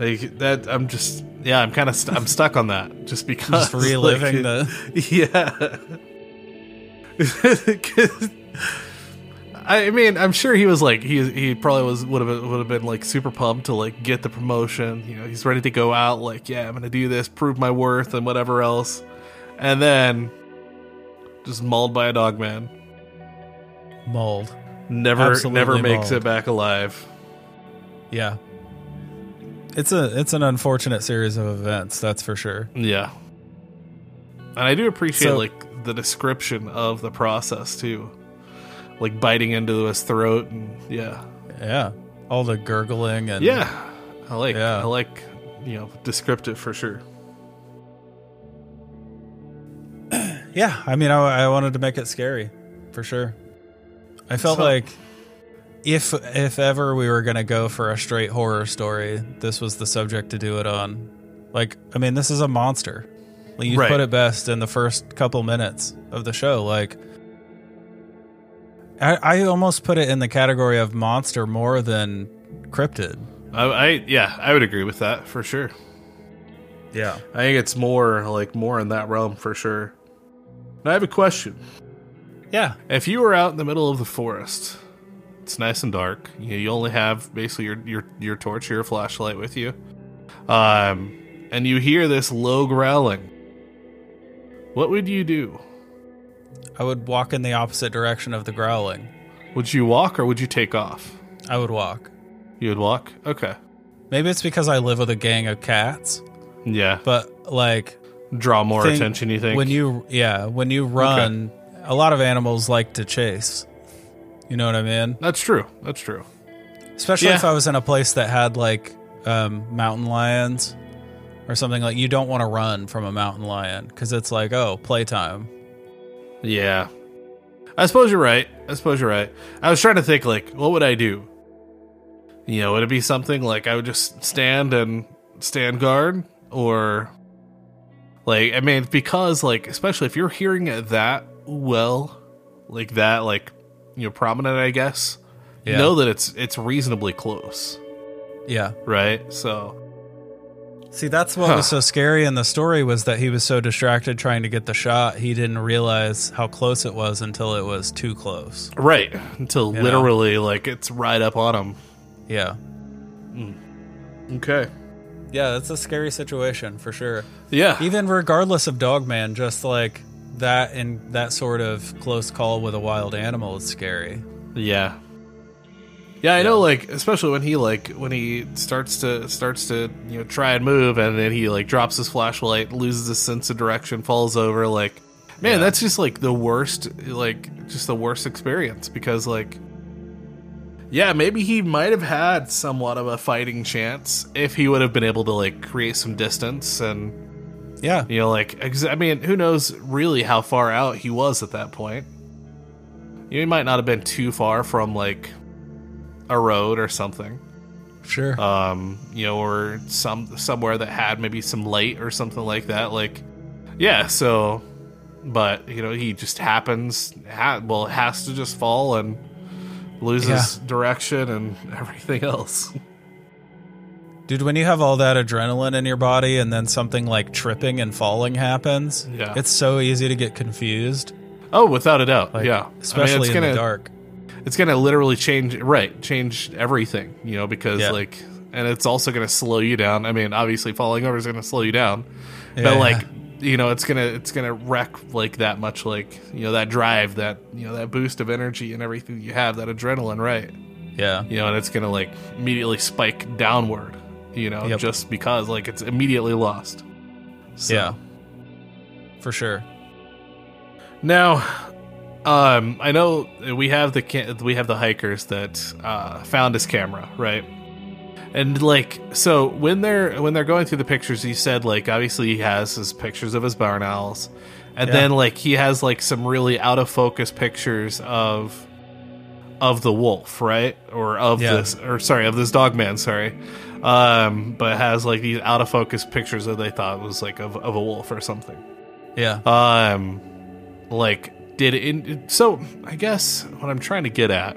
Like that, I'm just yeah, I'm kind of st- I'm stuck on that just because Just *laughs* reliving like, the *laughs* yeah. *laughs* I mean, I'm sure he was like he he probably was would have would have been like super pumped to like get the promotion. You know, he's ready to go out. Like, yeah, I'm gonna do this, prove my worth, and whatever else. And then just mauled by a dog man. Mauled. Never Absolutely never makes mauled. it back alive. Yeah. It's a it's an unfortunate series of events, that's for sure. Yeah. And I do appreciate So- like the description of the process too. Like biting into his throat and yeah. Yeah. All the gurgling and Yeah. I like Yeah. I like you know, descriptive for sure. *clears throat* Yeah, I mean, I, I wanted to make it scary, for sure. I felt So- like if if ever we were gonna go for a straight horror story, this was the subject to do it on. Like, I mean, this is a monster. Like, you Right. put it best in the first couple minutes of the show. Like, I, I almost put it in the category of monster more than cryptid. I, I yeah, I would agree with that for sure. Yeah. I think it's more like more in that realm for sure. Now I have a question. Yeah. If you were out in the middle of the forest, it's nice and dark. You, you only have basically your your your torch, your flashlight with you, um, and you hear this low growling. What would you do? I would walk in the opposite direction of the growling. Would you walk or would you take off? I would walk. You would walk. Okay. Maybe it's because I live with a gang of cats. Yeah. But like draw more Think- attention. You think? when you yeah when you run, a lot of animals like to chase. You know what I mean? That's true. That's true. Especially Yeah. if I was in a place that had like um, mountain lions or something like. You don't want to run from a mountain lion because it's like oh playtime. Yeah. I suppose you're right. I suppose you're right. I was trying to think like, what would I do? You know, would it be something like I would just stand and stand guard, or like I mean, because like especially if you're hearing it that well, like that, like you know, prominent, I guess. Yeah. Know that it's it's reasonably close, Yeah. right? So See, that's what Huh. was so scary in the story was that he was so distracted trying to get the shot, he didn't realize how close it was until it was too close. right until know? literally like it's right up on him. Yeah. Hmm. Okay. Yeah, that's a scary situation for sure. Yeah. Even regardless of Dogman, just like that and that sort of close call with a wild animal is scary. Yeah. Yeah, I know like especially when he like when he starts to starts to, you know, try and move and then he like drops his flashlight, loses his sense of direction, falls over like man, Yeah. that's just like the worst like just the worst experience because like yeah, maybe he might have had somewhat of a fighting chance if he would have been able to like create some distance and Yeah. you know like I mean, who knows really how far out he was at that point. You know, he might not have been too far from like a road or something. Sure. Um, you know, or some somewhere that had maybe some light or something like that. Like, yeah. So, but you know, he just happens. Ha- well, it has to just fall and loses direction and *laughs* everything else. Dude, when you have all that adrenaline in your body and then something like tripping and falling happens, Yeah. it's so easy to get confused. Oh, without a doubt. Like, yeah. Especially I mean, it's in gonna, the dark. It's gonna literally change. Right, change everything. You know, because Yeah. like, and it's also gonna slow you down. I mean, obviously, falling over is gonna slow you down. Yeah. but like you know it's gonna it's gonna wreck like that much like you know that drive that you know that boost of energy and everything you have that adrenaline right Yeah. you know and it's gonna like immediately spike downward you know Yep. just because like it's immediately lost So- Yeah. For sure. now um i know we have the we have the hikers that uh found his camera right and like so when they're when they're going through the pictures he said like obviously he has his pictures of his barn owls and Yeah. then like he has like some really out of focus pictures of of the wolf right or of Yeah. this or sorry of this dog man sorry um but has like these out of focus pictures that they thought was like of, of a wolf or something Yeah. um like did it in so i guess what i'm trying to get at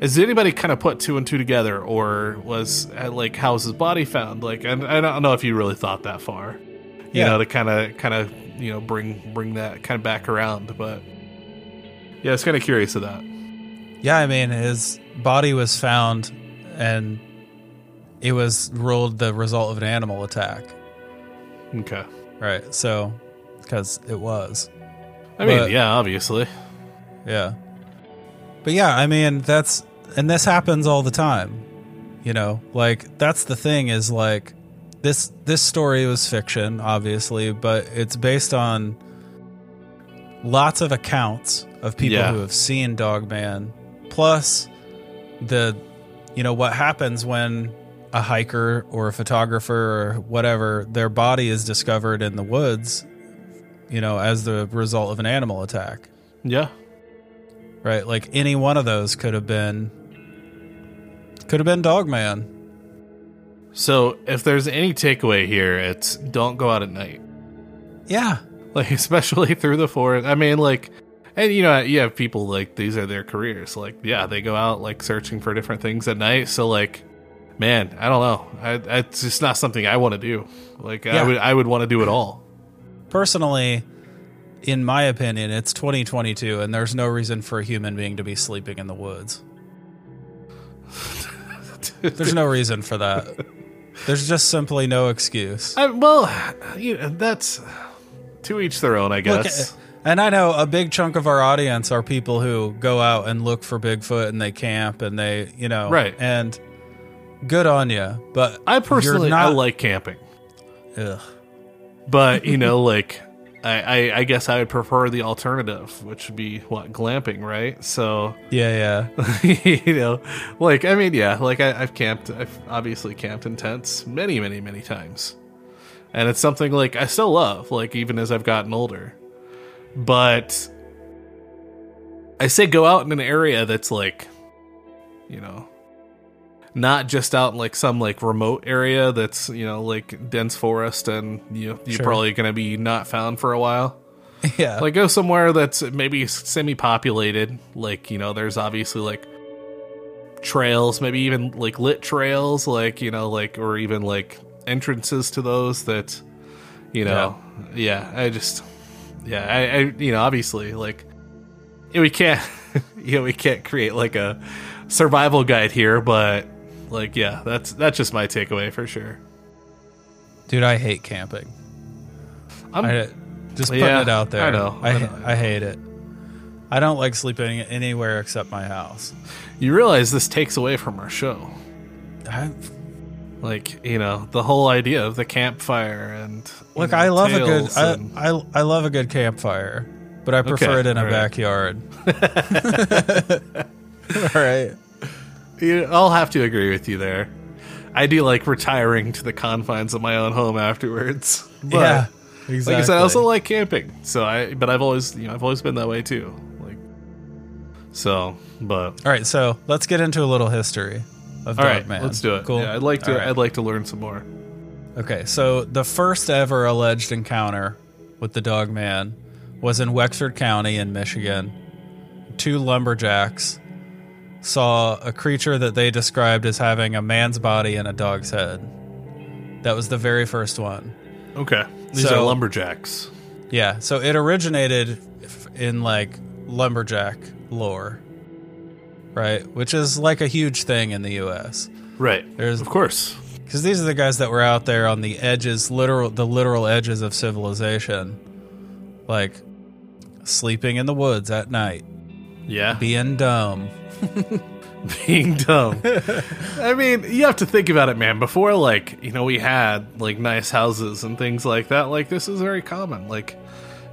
is did anybody kind of put two and two together or was uh, like how was his body found like and i don't know if you really thought that far you Yeah. know to kind of kind of you know bring bring that kind of back around but yeah it's kind of curious of that Yeah, I mean, his body was found and it was ruled the result of an animal attack. okay Right. So, because it was. i mean But- yeah obviously Yeah. But yeah, I mean, that's, and this happens all the time. You know, like, that's the thing is like, this, this story was fiction, obviously, but it's based on lots of accounts of people Yeah. who have seen Dogman, plus the, you know, what happens when a hiker or a photographer or whatever, their body is discovered in the woods, you know, as the result of an animal attack yeah right? Like any one of those could have been could have been Dogman. so if there's any takeaway here it's don't go out at night Yeah. like *laughs* especially through the forest. I mean, like, and you know, you have people like these are their careers. Like, yeah, they go out like searching for different things at night. So, like, man, I don't know. I, it's just not something I want to do. Like, I would, I would want to do it all. Personally, in my opinion, it's 2022 and there's no reason for a human being to be sleeping in the woods. *laughs* There's no reason for that. There's just simply no excuse. I, well, you know, that's to each their own, I Look, guess. and I know a big chunk of our audience are people who go out and look for Bigfoot and they camp and they, you know, Right. And good on you, but I personally, you're I not- like camping. Ugh. but you know, *laughs* like I, I, I guess I would prefer the alternative, which would be what glamping, right? So Yeah, yeah. *laughs* you know, like I mean, yeah, like I, I've camped, I've obviously camped in tents many, many, many times, and it's something like I still love, like even as I've gotten older. But I say go out in an area that's like, you know, not just out in like some like remote area that's you know like dense forest and you know, you're Sure. probably gonna be not found for a while. *laughs* Yeah. Like go somewhere that's maybe semi-populated. Like you know, there's obviously like trails, maybe even like lit trails, like you know, like or even like entrances to those that you know. Yeah, I just yeah, I, I you know obviously like we can't *laughs* you know we can't create like a survival guide here, but like yeah, that's that's just my takeaway for sure. Dude, I hate camping. I'm I, just putting Yeah, it out there. I know, I, I know. I hate it. I don't like sleeping anywhere except my house. you realize this takes away from our show. I, like you know the whole idea of the campfire and look, know, I love a good I, I I love a good campfire, but I prefer Okay, it in a right. backyard. *laughs* *laughs* all right. I'll have to agree with you there. I do like retiring to the confines of my own home afterwards. *laughs* But yeah. Exactly. like I said, I also like camping. So I, but I've always, you know, I've always been that way too. Like, so, but All right, so let's get into a little history of all right, Dogman. let's do it. Cool. Yeah, I'd like to. Right. I'd like to learn some more. Okay, so the first ever alleged encounter with the dog man was in Wexford County in Michigan. Two lumberjacks saw a creature that they described as having a man's body and a dog's head. That was the very first one. Okay, these So- are lumberjacks. Yeah, so it originated in like lumberjack lore, right? Which is like a huge thing in the US. Right. There's- of course. Because these are the guys that were out there on the edges, literal, the literal edges of civilization, like sleeping in the woods at night, Yeah. being dumb. *laughs* being dumb. I mean, you have to think about it, man. Before, like, you know, we had like nice houses and things like that. Like, this is very common. Like,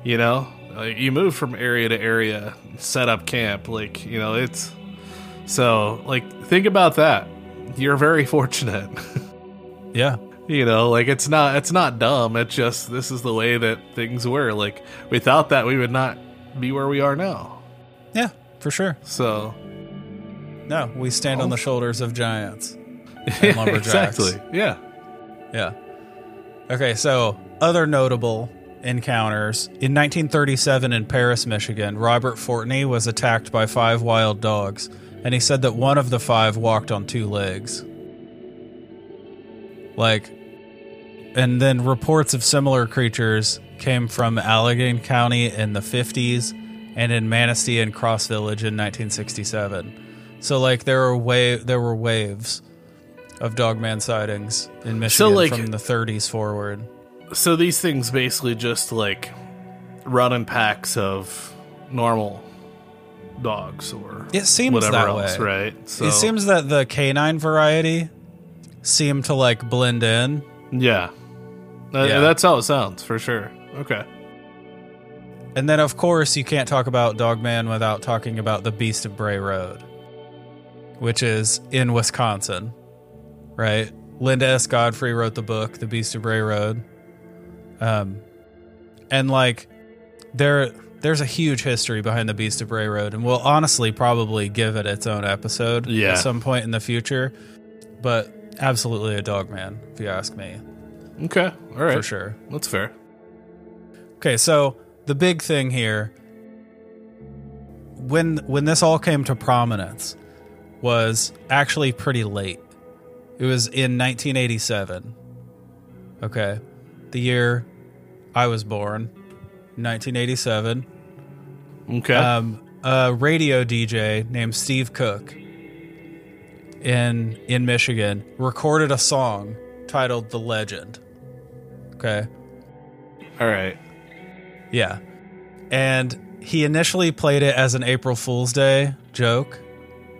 you know, like, you move from area to area, set up camp. Like, you know, it's so like think about that. You're very *laughs* fortunate. Yeah, you know, like it's not it's not dumb. It's just this is the way that things were. Like without that, we would not be where we are now. yeah, for sure. So No, we stand on the oh. shoulders of giants. *laughs* yeah, exactly. Yeah. Yeah. Okay, so other notable encounters. In 1937 in Paris, Michigan, Robert Fortney was attacked by five wild dogs, and he said that one of the five walked on two legs. Like, and then reports of similar creatures came from Allegan County in the 50s and in Manistee and Cross Village in 1967. So, like, there were wa- there were waves of dogman sightings in Michigan like- from the 30s forward. So these things basically just like run in packs of normal dogs or It seems whatever that else, way. right? So It seems that the canine variety seem to like blend in. yeah. Yeah. That's how it sounds for sure. Okay. And then, of course, you can't talk about Dogman without talking about the Beast of Bray Road, which is in Wisconsin, right? Linda S. Godfrey wrote the book, The Beast of Bray Road. Um, and like, there, there's a huge history behind the Beast of Bray Road, and we'll honestly probably give it its own episode Yeah. at some point in the future. But absolutely a dog man, if you ask me, Okay. All right. for sure. That's fair. Okay, so the big thing here when when this all came to prominence was actually pretty late. It was in 1987. Okay. The year I was born, 1987. Okay. Um, a radio DJ named Steve Cook in in Michigan recorded a song titled "The Legend." Okay. All right. Yeah. And he initially played it as an April Fool's Day joke,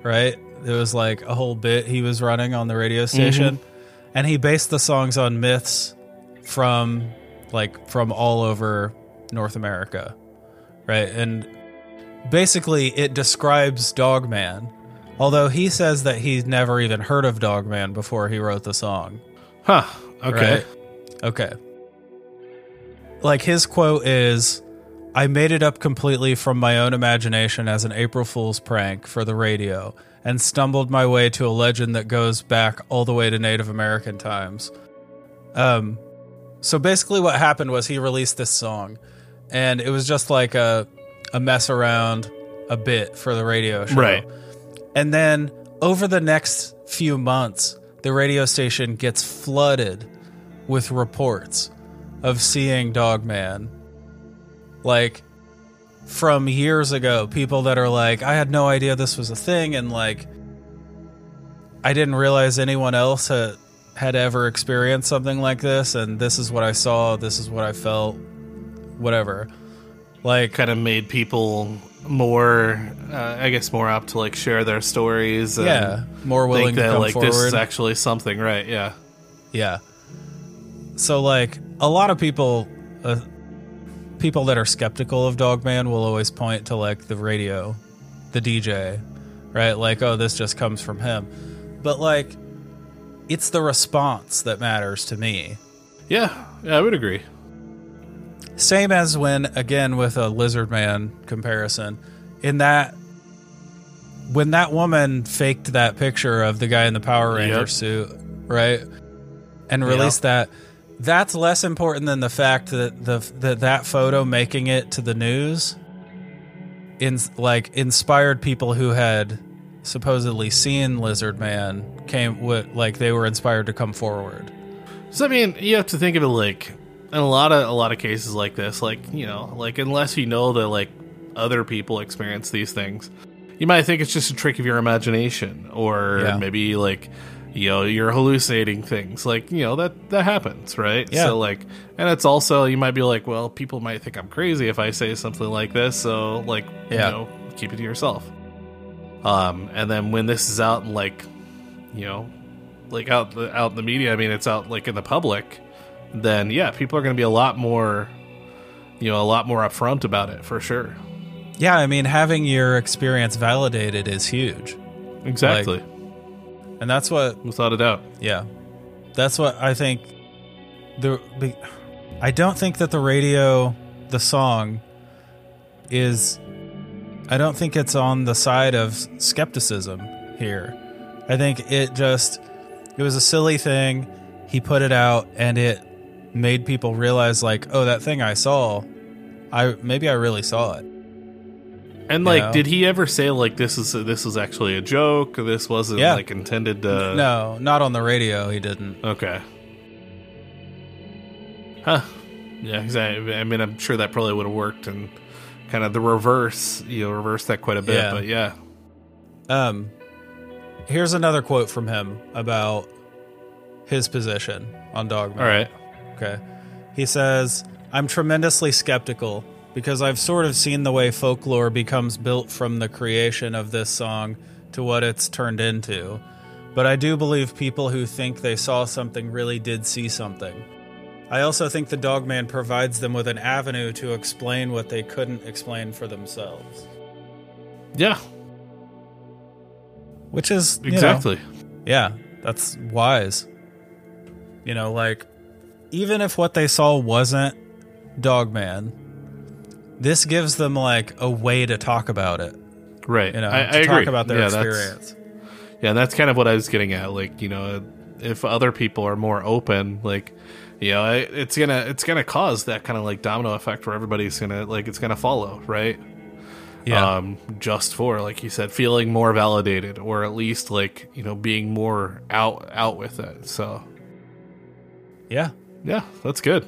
right? It was like a whole bit he was running on the radio station. Mm-hmm. And he based the songs on myths from like from all over North America, right? And basically, it describes Dogman, although he says that he's never even heard of Dogman before he wrote the song. Huh. Okay. Right? Okay. Like his quote is I made it up completely from my own imagination as an April Fool's prank for the radio and stumbled my way to a legend that goes back all the way to Native American times. Um so basically what happened was he released this song and it was just like a a mess around a bit for the radio show. Right. And then over the next few months, the radio station gets flooded with reports of seeing Dogman. Like from years ago, people that are like, I had no idea this was a thing, and like, I didn't realize anyone else had, had ever experienced something like this, and this is what I saw, this is what I felt, whatever. Like, Kind of made people more, uh, I guess, more apt to like share their stories. And yeah, more willing to come like forward. this is actually something, right? Yeah. Yeah. So like a lot of people uh, people that are skeptical of Dogman will always point to like the radio, the DJ, right? Like oh this just comes from him. But like it's the response that matters to me. Yeah. Yeah, I would agree. Same as when again with a lizard man comparison in that when that woman faked that picture of the guy in the Power Ranger Yep. suit, right? And released that that's less important than the fact that the that that photo making it to the news in like inspired people who had supposedly seen Lizard Man came with like they were inspired to come forward. So I mean, you have to think of it like in a lot of a lot of cases like this, like you know, like unless you know that like other people experience these things, you might think it's just a trick of your imagination, or Yeah. maybe like you know you're hallucinating things. Like you know that that happens, right? Yeah. So like, and it's also you might be like, well, people might think I'm crazy if I say something like this, so like Yeah. you know, keep it to yourself. Um, and then when this is out, in, like you know, like out the, out in the media. I mean, it's out like in the public. Then yeah, people are going to be a lot more, you know, a lot more upfront about it for sure. Yeah, I mean having your experience validated is huge. Exactly, And that's what without a doubt. Yeah, that's what I think. The I don't think that the radio, the song, is. I don't think it's on the side of skepticism here. I think it just it was a silly thing. He put it out, and it made people realize, like, oh, that thing I saw, I maybe I really saw it. And like, know? did he ever say like this is this is actually a joke? This wasn't Yeah. like intended to. no, not on the radio. He didn't. Okay. Huh. Yeah, 'cause I, mean, I'm sure that probably would have worked and kind of the reverse, you know, reverse that quite a bit. Yeah. But yeah, Um, here's another quote from him about his position on Dogman. all right. Okay. He says, I'm tremendously skeptical because I've sort of seen the way folklore becomes built from the creation of this song to what it's turned into. But I do believe people who think they saw something really did see something. I also think the Dogman provides them with an avenue to explain what they couldn't explain for themselves. Yeah, Which is you know, exactly. Yeah, that's wise. You know, like even if what they saw wasn't Dogman, this gives them like a way to talk about it. Right. You know, I, to I talk agree. about their Yeah, that's- experience. Yeah, that's kind of what I was getting at. Like, you know, if other people are more open, like, you know, it's gonna it's gonna cause that kind of like domino effect where everybody's gonna like it's gonna follow, right? Yeah, Um, just for like you said, feeling more validated, or at least like you know being more out out with it. So yeah. yeah, that's good.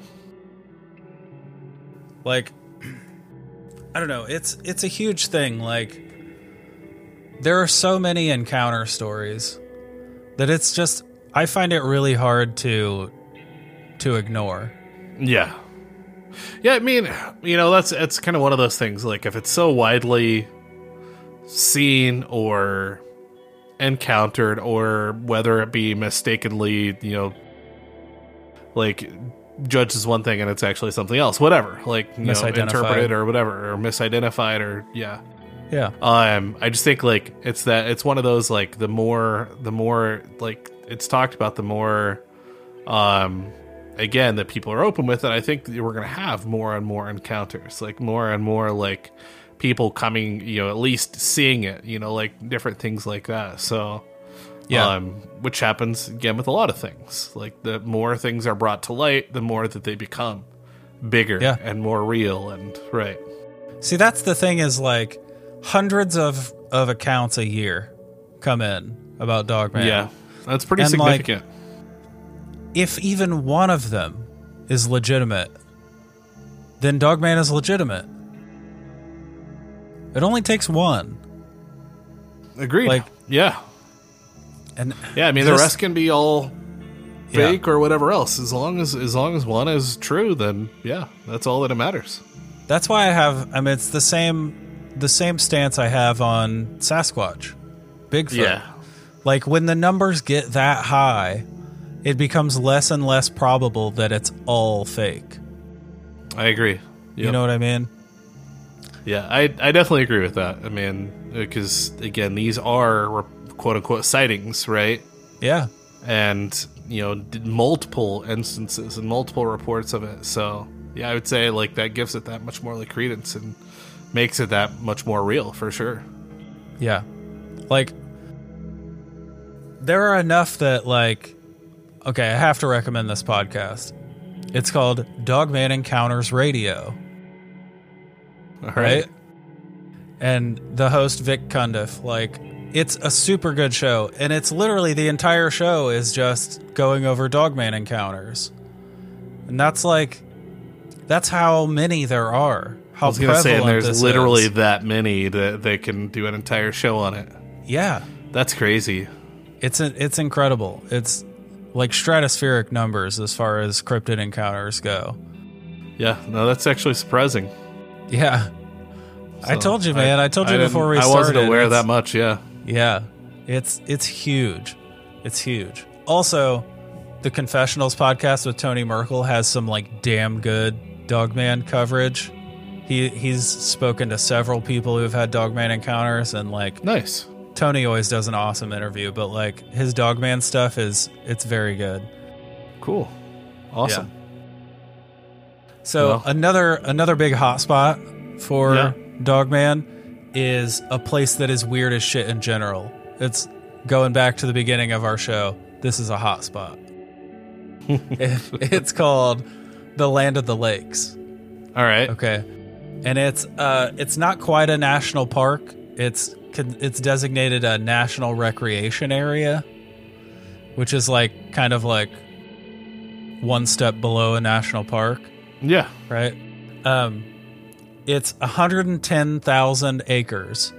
Like I don't know. It's it's a huge thing. Like there are so many encounter stories that it's just I find it really hard to to ignore. Yeah. Yeah, I mean, you know, that's it's kind of one of those things like if it's so widely seen or encountered or whether it be mistakenly, you know, like judged as one thing and it's actually something else. Whatever, like you know, interpreted or whatever, or misidentified, or yeah. Yeah. Um, I just think like it's that it's one of those like the more the more like it's talked about, the more um again that people are open with it. I think we're gonna have more and more encounters, like more and more like people coming, you know, at least seeing it, you know, like different things like that. So Yeah. um, which happens again with a lot of things. Like the more things are brought to light, the more that they become bigger Yeah. and more real and right. See, that's the thing is like hundreds of of accounts a year come in about Dogman. Yeah, that's pretty And, like, significant. If even one of them is legitimate, then Dogman is legitimate. It only takes one. Agreed. like- yeah, And yeah. I mean, the rest can be all Yeah. fake or whatever else. As long as as long as one is true, then yeah, that's all that it matters. That's why I have. I mean, it's the same, the same stance I have on Sasquatch, Bigfoot. Yeah. Like when the numbers get that high, it becomes less and less probable that it's all fake. I agree. You know what I mean? Yeah, I I definitely agree with that. I mean, because again, these are quote unquote sightings, right? Yeah. and you know multiple instances and multiple reports of it so yeah i would say like that gives it that much more like credence and makes it that much more real for sure Yeah. Like there are enough that like okay, I have to recommend this podcast. It's called Dogman Encounters Radio, all right? And the host Vic Cundiff, like it's a super good show and it's literally the entire show is just going over Dogman encounters. And that's like that's how many there are. How i was gonna say and there's literally is. that many that they can do an entire show on it Yeah. that's crazy It's a, it's incredible. It's like stratospheric numbers as far as cryptid encounters go. yeah no that's actually surprising Yeah. I told you, man. I, told you didn't- before we started. i wasn't aware that much yeah Yeah. It's it's huge. It's huge. Also, the Confessionals podcast with Tony Merkel has some like damn good Dogman coverage. He he's spoken to several people who've had Dogman encounters and like nice Tony always does an awesome interview, but like his Dogman stuff is it's very good. cool awesome So Well. another another big hotspot for Yeah. Dogman is a place that is weird as shit in general. It's going back to the beginning of our show. This is a hotspot. *laughs* It- it's called the Land of the Lakes. all right Okay, and it's uh it's not quite a national park. It's it's designated a national recreation area, which is like kind of like one step below a national park yeah right? Um, it's 110,000 acres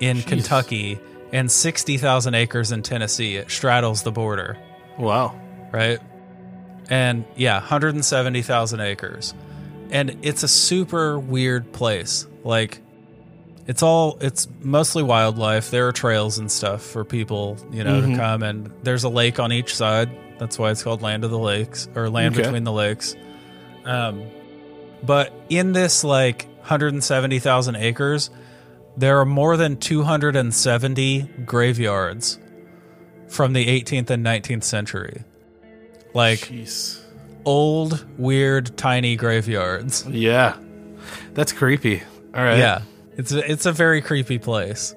in Jeez. Kentucky and 60,000 acres in Tennessee. It straddles the border, wow right? And yeah, 170,000 acres. And it's a super weird place. Like, it's all, it's mostly wildlife. There are trails and stuff for people, you know, to come. And there's a lake on each side. That's why it's called Land of the Lakes or Land Okay. Between the Lakes. Um, but in this like 170,000 acres, there are more than 270 graveyards from the 18th and 19th century. Like jeez old, weird, tiny graveyards. yeah that's creepy all right Yeah. It's a, it's a very creepy place.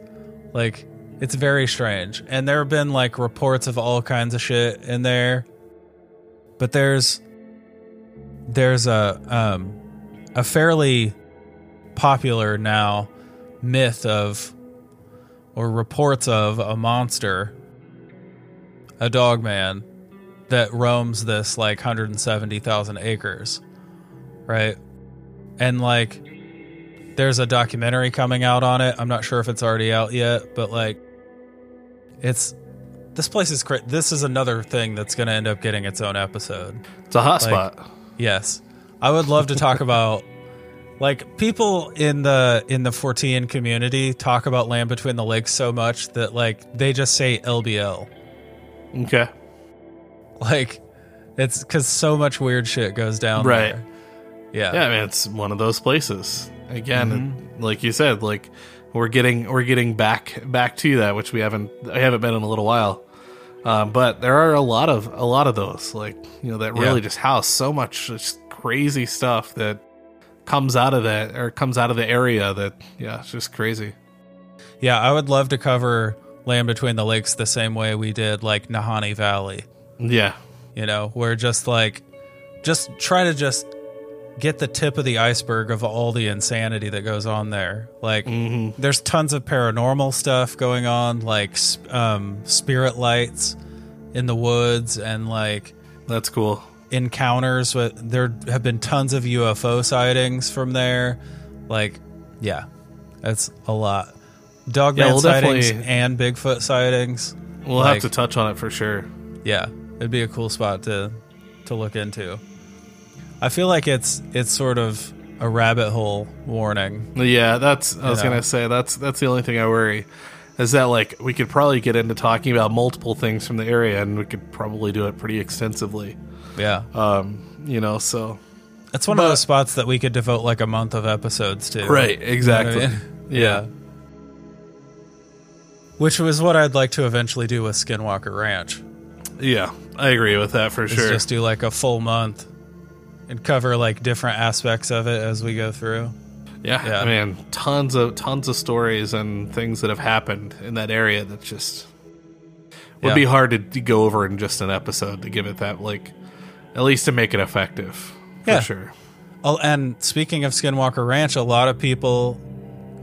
Like it's very strange. And there have been like reports of all kinds of shit in there. But there's there's a um a fairly popular now myth of or reports of a monster a dog man that roams this like 170,000 acres. Right? And like there's a documentary coming out on it. I'm not sure if it's already out yet, but like it's this place is cra- this is another thing that's going to end up getting its own episode. it's a hot Like- spot Yes. I would love to talk *laughs* about like people in the in the Fortean community talk about Land Between the Lakes so much that like they just say LBL. okay Like It's because so much weird shit goes down Right. there. Yeah. Yeah, I mean, it's one of those places. Again, Mm-hmm. like you said, like we're getting we're getting back back to that, which we haven't I haven't been in a little while. Um, but there are a lot of a lot of those, like you know, that really Yeah. just house so much just crazy stuff that comes out of that or comes out of the area that yeah, it's just crazy. Yeah, I would love to cover Land Between the Lakes the same way we did like Nahanni Valley. Yeah, You know, where just like, just try to just get the tip of the iceberg of all the insanity that goes on there. Like, there's tons of paranormal stuff going on, like um, spirit lights in the woods and like that's cool. Encounters with there have been tons of UFO sightings from there. Like, yeah, that's a lot. Dogman Yeah, we'll sightings and Bigfoot sightings. We'll Like- have to touch on it for sure. Yeah, it'd be a cool spot to to look into. I feel like it's it's sort of a rabbit hole warning. Yeah, that's I was know. gonna say that's that's the only thing I worry is that like we could probably get into talking about multiple things from the area and we could probably do it pretty extensively. Yeah, Um, you know, so it's one but- of those spots that we could devote like a month of episodes to. right, exactly. I mean? *laughs* yeah. Which was what I'd like to eventually do with Skinwalker Ranch. Yeah, I agree with that for sure. just do like a full month and cover like different aspects of it as we go through. yeah, yeah. I mean, tons of tons of stories and things that have happened in that area that just would Yeah. be hard to go over in just an episode to give it that like at least to make it effective. For Yeah. sure. Oh, and speaking of Skinwalker Ranch, a lot of people,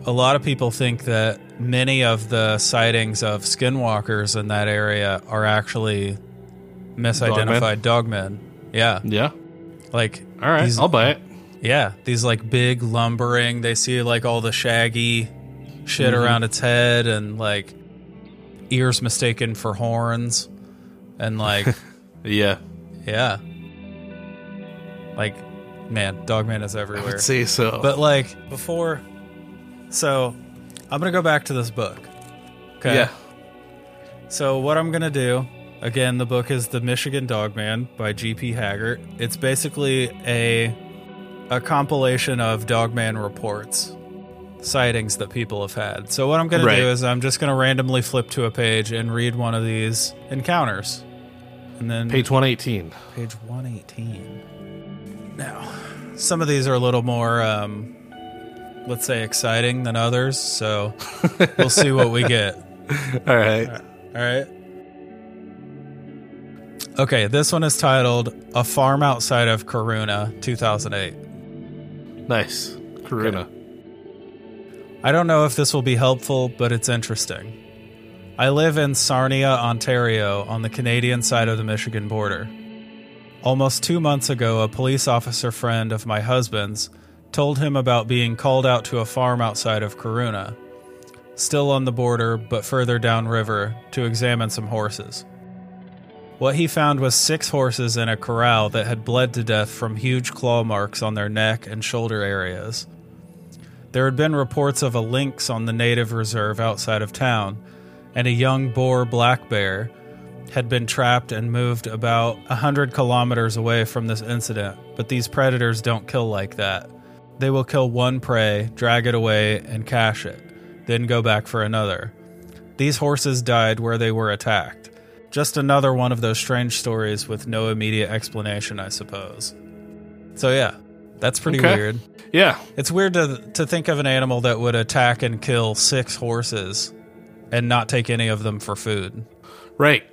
a lot of people think that many of the sightings of skinwalkers in that area are actually misidentified dogmen. Yeah, Yeah. like All right, these- I'll buy it. yeah, these like big lumbering. They see like all the shaggy shit Mm-hmm. around its head and like ears mistaken for horns, and like *laughs* Yeah. yeah, like man, dogman is everywhere. I'd say so. But like before, so I'm gonna go back to this book. Okay. yeah. So what I'm gonna do, again, the book is The Michigan Dogman by G.P. Haggart. It's basically a a compilation of Dogman reports, sightings that people have had. So what I'm gonna Right. do is I'm just gonna randomly flip to a page and read one of these encounters, and then Page 118. page 118. Now, some of these are a little more, um, let's say, exciting than others. So *laughs* we'll see what we get. All right. All right. Okay, this one is titled A Farm Outside of Corunna, 2008. Nice. Corunna. I don't know if this will be helpful, but it's interesting. I live in Sarnia, Ontario, on the Canadian side of the Michigan border. Almost two months ago, a police officer friend of my husband's told him about being called out to a farm outside of Corunna, still on the border but further downriver, to examine some horses. What he found was six horses in a corral that had bled to death from huge claw marks on their neck and shoulder areas. There had been reports of a lynx on the native reserve outside of town, and a young boar black bear had been trapped and moved about a hundred kilometers away from this incident. But these predators don't kill like that. They will kill one prey, drag it away, and cache it, then go back for another. These horses died where they were attacked. Just another one of those strange stories with no immediate explanation, I suppose. So, yeah, that's pretty Okay. weird. Yeah. It's weird to to think of an animal that would attack and kill six horses and not take any of them for food. Right.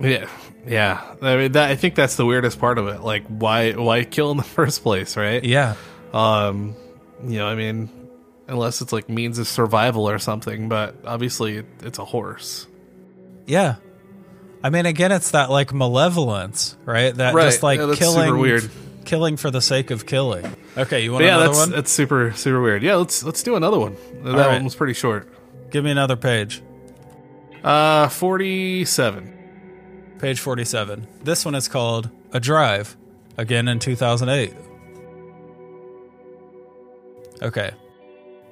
Yeah. Yeah. I mean, that, I think that's the weirdest part of it. Like, why why kill in the *laughs* first place, right? Yeah. Um, you know, I mean, unless it's like means of survival or something, but obviously it, it's a horse. Yeah. I mean again it's that like malevolence, right? That Right. just like Yeah, killing weird. killing for the sake of killing. Okay, you want But yeah, another that's one? that's super super weird. Yeah, let's let's do another one. That right. one was pretty short. Give me another page. Uh, forty-seven. Page 47. This one is called A Drive, again in 2008. Okay.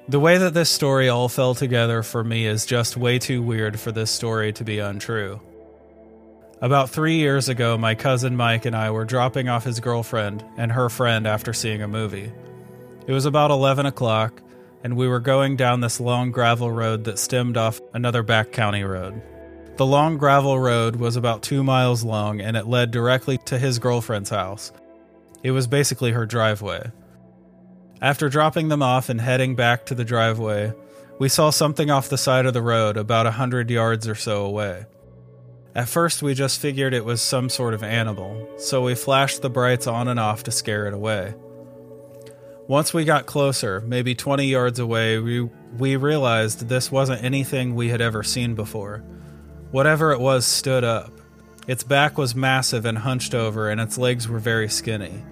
The way that this story all fell together for me is just way too weird for this story to be untrue. About three years ago, my cousin Mike and I were dropping off his girlfriend and her friend after seeing a movie. It was about 11 o'clock, and we were going down this long gravel road that stemmed off another back county road. The long gravel road was about two miles long and it led directly to his girlfriend's house. It was basically her driveway. After dropping them off and heading back to the driveway, we saw something off the side of the road about a hundred yards or so away. At first, we just figured it was some sort of animal, so we flashed the brights on and off to scare it away. Once we got closer, maybe 20 yards away, we, we realized this wasn't anything we had ever seen before. Whatever it was stood up. Its back was massive and hunched over, and its legs were very skinny.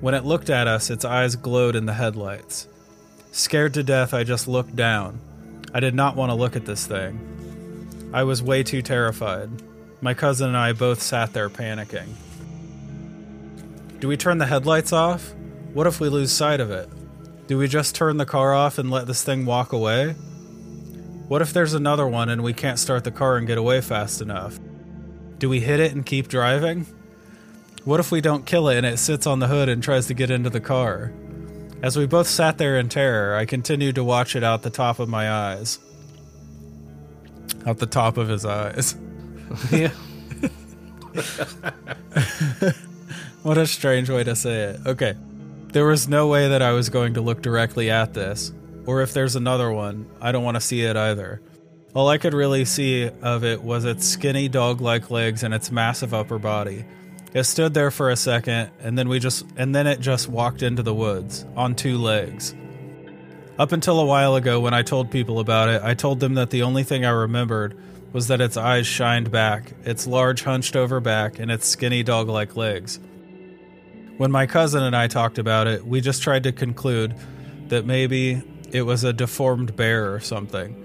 When it looked at us, its eyes glowed in the headlights. Scared to death, I just looked down. I did not want to look at this thing. I was way too terrified. My cousin and I both sat there panicking. Do we turn the headlights off? What if we lose sight of it? Do we just turn the car off and let this thing walk away? What if there's another one and we can't start the car and get away fast enough? Do we hit it and keep driving? What if we don't kill it and it sits on the hood and tries to get into the car? As we both sat there in terror, I continued to watch it out the top of my eyes out the top of his eyes. *laughs* yeah. what a strange way to say it. Okay. There was no way that I was going to look directly at this. Or if there's another one, I don't want to see it either. All I could really see of it was its skinny dog like legs and its massive upper body. It stood there for a second and then we just and then it just walked into the woods on two legs. Up until a while ago, when I told people about it, I told them that the only thing I remembered was that its eyes shined back, its large, hunched over back, and its skinny dog like legs. When my cousin and I talked about it, we just tried to conclude that maybe it was a deformed bear or something.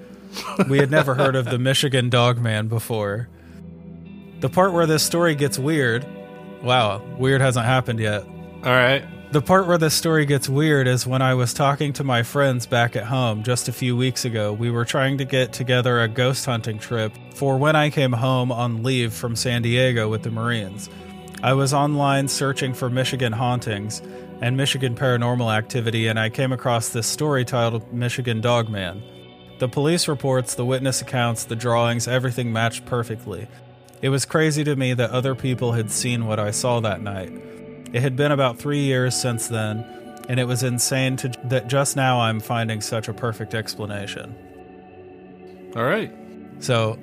We had never heard of the *laughs* Michigan Dog Man before. The part where this story gets weird wow, weird hasn't happened yet. All right. The part where this story gets weird is when I was talking to my friends back at home just a few weeks ago. We were trying to get together a ghost hunting trip for when I came home on leave from San Diego with the Marines. I was online searching for Michigan hauntings and Michigan paranormal activity, and I came across this story titled Michigan Dogman. The police reports, the witness accounts, the drawings, everything matched perfectly. It was crazy to me that other people had seen what I saw that night. It had been about three years since then, and it was insane to, that just now I'm finding such a perfect explanation. All right. So,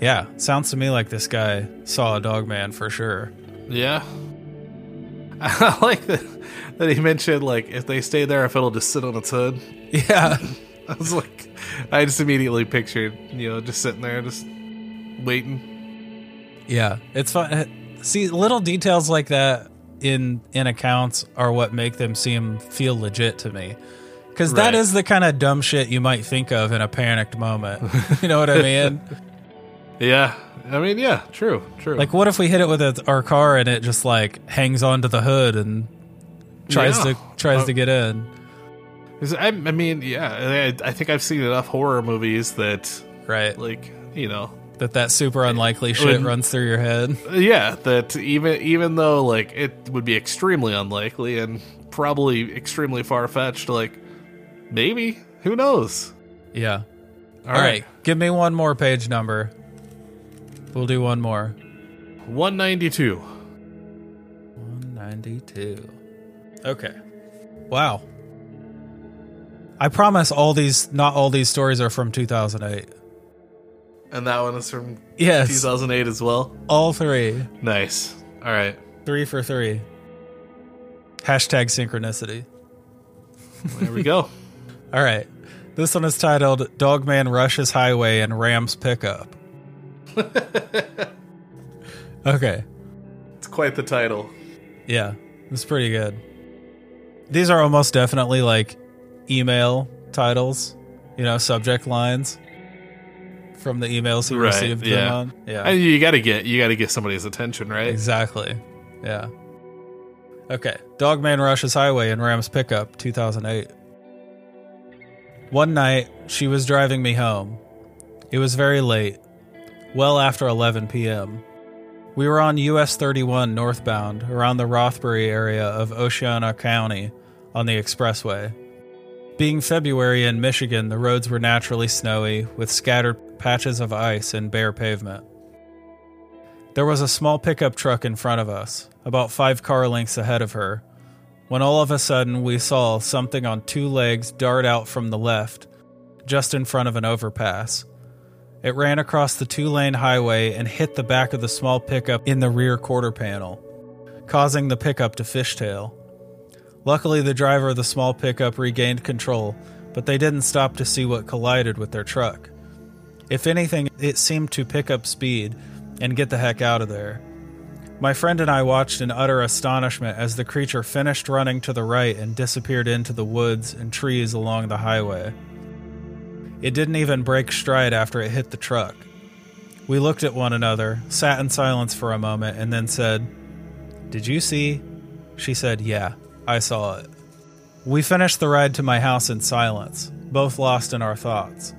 yeah, sounds to me like this guy saw a dog man for sure. Yeah. *laughs* I like that, that he mentioned, like, if they stay there, if it'll just sit on its hood. Yeah. *laughs* I was like, I just immediately pictured, you know, just sitting there, just waiting. Yeah, it's fun. See, little details like that in in accounts are what make them seem feel legit to me because that Right. is the kind of dumb shit you might think of in a panicked moment *laughs* you know what i mean Yeah. I mean, yeah, true, true. like what if we hit it with a, our car and it just like hangs onto the hood and tries Yeah. to tries Uh, to get in I, I mean, yeah, I, I think I've seen enough horror movies that, right like, you know, that that super unlikely shit When- runs through your head *laughs* yeah, that even even though like it would be extremely unlikely and probably extremely far fetched, like maybe who knows? yeah All all right give me one more page number we'll do one more. One ninety two. 192 okay. Wow. I promise all these not all these stories are from 2008 And that one is from yes. 2008 as well. all three. Nice. All right. three for three. Hashtag synchronicity. There we go. *laughs* all right. This one is titled dogman rushes highway and rams pickup *laughs* okay it's quite the title. Yeah, it's pretty good. These are almost definitely like email titles, you know, subject lines from the emails he Right, received them yeah. on. Yeah, And you got to get you got to get somebody's attention, right? exactly. Yeah. Okay, Dogman rushes highway in Rams pickup, 2008. One night, she was driving me home. It was very late, well after 11 p.m. We were on US 31 northbound around the Rothbury area of Oceana County on the expressway. Being February in Michigan, the roads were naturally snowy with scattered patches of ice and bare pavement. There was a small pickup truck in front of us, about five car lengths ahead of her, when all of a sudden we saw something on two legs dart out from the left, just in front of an overpass. It ran across the two lane highway and hit the back of the small pickup in the rear quarter panel, causing the pickup to fishtail. Luckily, the driver of the small pickup regained control, but they didn't stop to see what collided with their truck. If anything, it seemed to pick up speed and get the heck out of there. My friend and I watched in utter astonishment as the creature finished running to the right and disappeared into the woods and trees along the highway. It didn't even break stride after it hit the truck. We looked at one another, sat in silence for a moment, and then said, Did you see? She said, Yeah, I saw it. We finished the ride to my house in silence, both lost in our thoughts.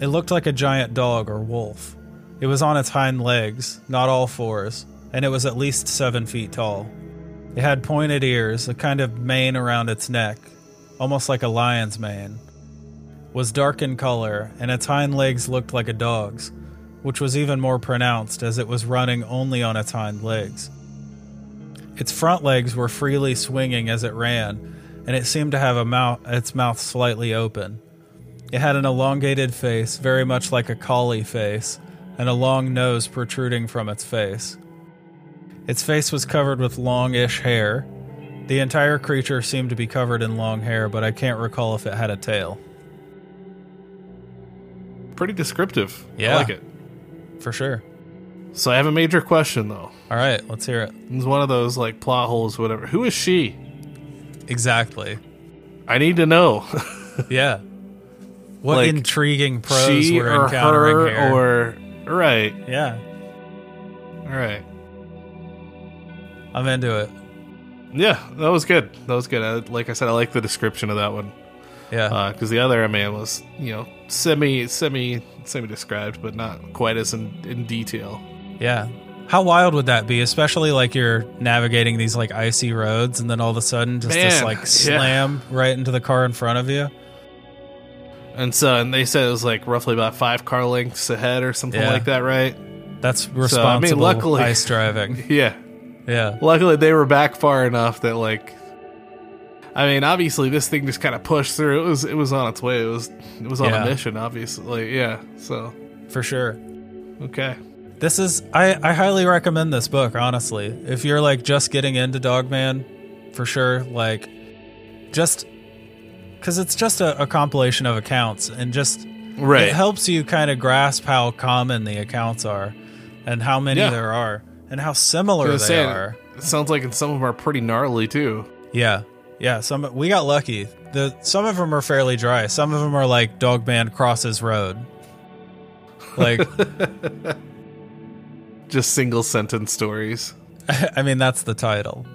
It looked like a giant dog or wolf. It was on its hind legs, not all fours, and it was at least seven feet tall. It had pointed ears, a kind of mane around its neck, almost like a lion's mane. Was dark in color, and its hind legs looked like a dog's, which was even more pronounced as it was running only on its hind legs. Its front legs were freely swinging as it ran, and it seemed to have a mouth, its mouth slightly open. It had an elongated face, very much like a collie face, and a long nose protruding from its face. Its face was covered with longish hair. The entire creature seemed to be covered in long hair, but I can't recall if it had a tail. Pretty descriptive. Yeah. I like it. For sure. So I have a major question though. All right, let's hear it. It's one of those like plot holes, whatever. Who is she? Exactly. I need to know. *laughs* Yeah. What Like, intriguing pros she we're or encountering her here. or right. yeah, All right. I'm into it. Yeah, that was good. That was good. I, like I said, I like the description of that one Yeah. Uh, because the other man was, you know, semi, semi, semi described, but not quite as in, in detail. Yeah. How wild would that be? Especially like you're navigating these like icy roads and then all of a sudden just this Man, like *laughs* yeah. slam right into the car in front of you. And so, and they said it was like roughly about five car lengths ahead or something Yeah. like that, right? That's responsible luckily- ice driving. *laughs* Yeah. Yeah. Luckily, they were back far enough that like, I mean, obviously, this thing just kind of pushed through. It was, it was on its way. It was, it was on Yeah. a mission. Obviously, yeah. So, For sure. okay. This is I, I highly recommend this book, honestly. If you're like just getting into Dogman, for sure, like just because it's just a, a compilation of accounts and just Right. it helps you kind of grasp how common the accounts are and how many Yeah. there are and how similar they saying, are. It sounds like some of them are pretty gnarly too. Yeah. Yeah, some we got lucky. The some of them are fairly dry. Some of them are like dog Dogman crosses road. Like *laughs* Just single sentence stories. *laughs* I mean that's the title.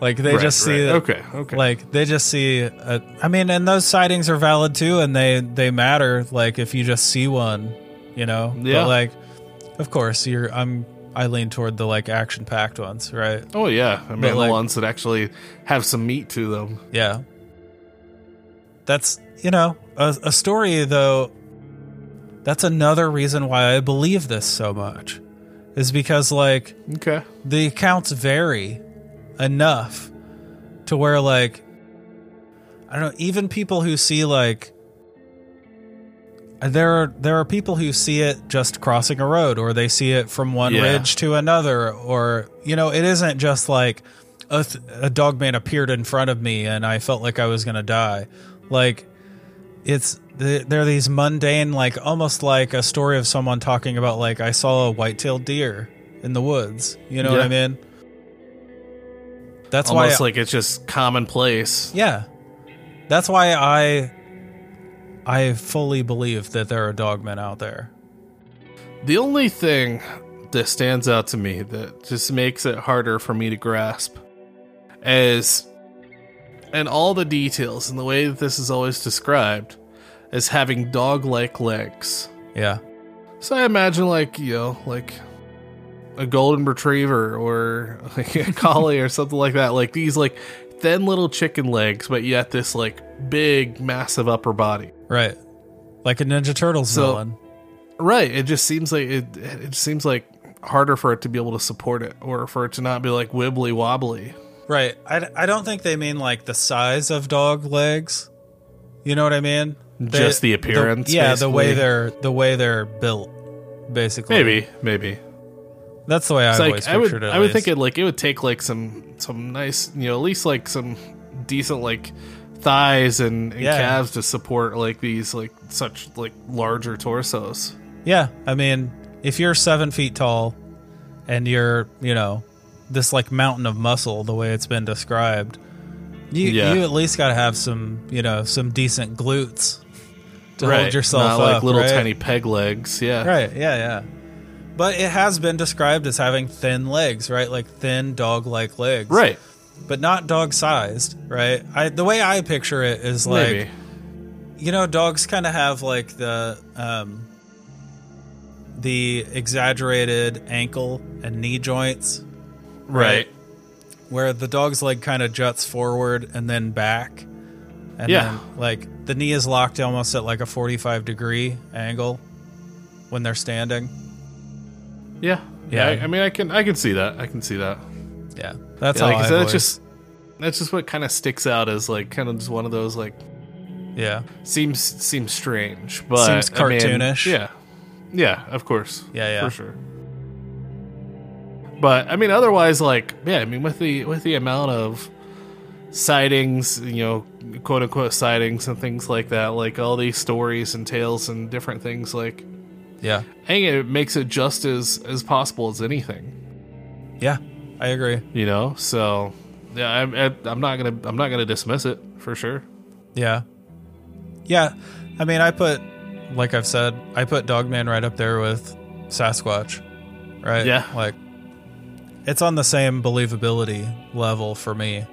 Like they Right, just see right. Okay. Okay. like they just see a, i mean and those sightings are valid too and they they matter like if you just see one you know Yeah. but like of course you're i'm i lean toward the like action packed ones right oh yeah. I mean, But, like- the ones that actually have some meat to them. yeah that's you know a, a story though that's another reason why i believe this so much is because like Okay. the accounts vary enough to where like I don't know, even people who see like Uh, there are there are people who see it just crossing a road or they see it from one Yeah. ridge to another or you know it isn't just like a, th- a dog man appeared in front of me and I felt like I was going to die like it's th- there are these mundane like almost like a story of someone talking about like I saw a white-tailed deer in the woods you know what I mean that's Almost why like it's just commonplace. yeah. That's why I I fully believe that there are dogmen out there. The only thing that stands out to me that just makes it harder for me to grasp is, and all the details and the way that this is always described, as having dog like legs. Yeah. So I imagine, like, you know, like a golden retriever or like a *laughs* collie or something like that. Like these like thin little chicken legs, but yet this like big, massive upper body. Right. Like a Ninja Turtles So- villain. Right. It just seems like it. It seems like harder for it to be able to support it, or for it to not be like wibbly wobbly. Right. I, I don't think they mean like the size of dog legs. You know what I mean? They- Just the appearance, yeah, the way they're the way they're built, basically. Maybe, maybe. That's the way I It's always like I would, pictured it. I would least. think it like it would take like some some nice, you know, at least like some decent like thighs and, and Yeah. calves to support like these like such like larger torsos. Yeah, I mean, if you're seven feet tall and you're, you know, this like mountain of muscle, the way it's been described, you Yeah. you at least got to have some, you know, some decent glutes to hold yourself Not up, like little right? tiny peg legs. Yeah. Right. Yeah. Yeah. But it has been described as having thin legs, right? Like thin dog-like legs, Right. But not dog-sized, right? I the way I picture it is like Maybe. you know, dogs kind of have like the um, the exaggerated ankle and knee joints, Right. where the dog's leg kind of juts forward and then back, and Yeah. then like the knee is locked almost at like a forty-five degree angle when they're standing. Yeah. Yeah. Yeah. I, I mean, I can I can see that. I can see that. Yeah, that's Yeah, like I said, always, just that's just what kind of sticks out as like kind of just one of those like yeah, seems seems strange, but Seems I mean, cartoonish. yeah, yeah, of course, Yeah, yeah. for sure. But I mean, otherwise, like, yeah, I mean, with the with the amount of sightings, you know, quote unquote sightings and things like that, like all these stories and tales and different things, like, yeah, I think it makes it just as as possible as anything, yeah. I agree. you know. So, yeah, I'm I'm not gonna I'm not gonna dismiss it for sure. Yeah. Yeah. I mean, I put, like I've said, I put Dogman right up there with Sasquatch. Right? Yeah. Like, it's on the same believability level for me.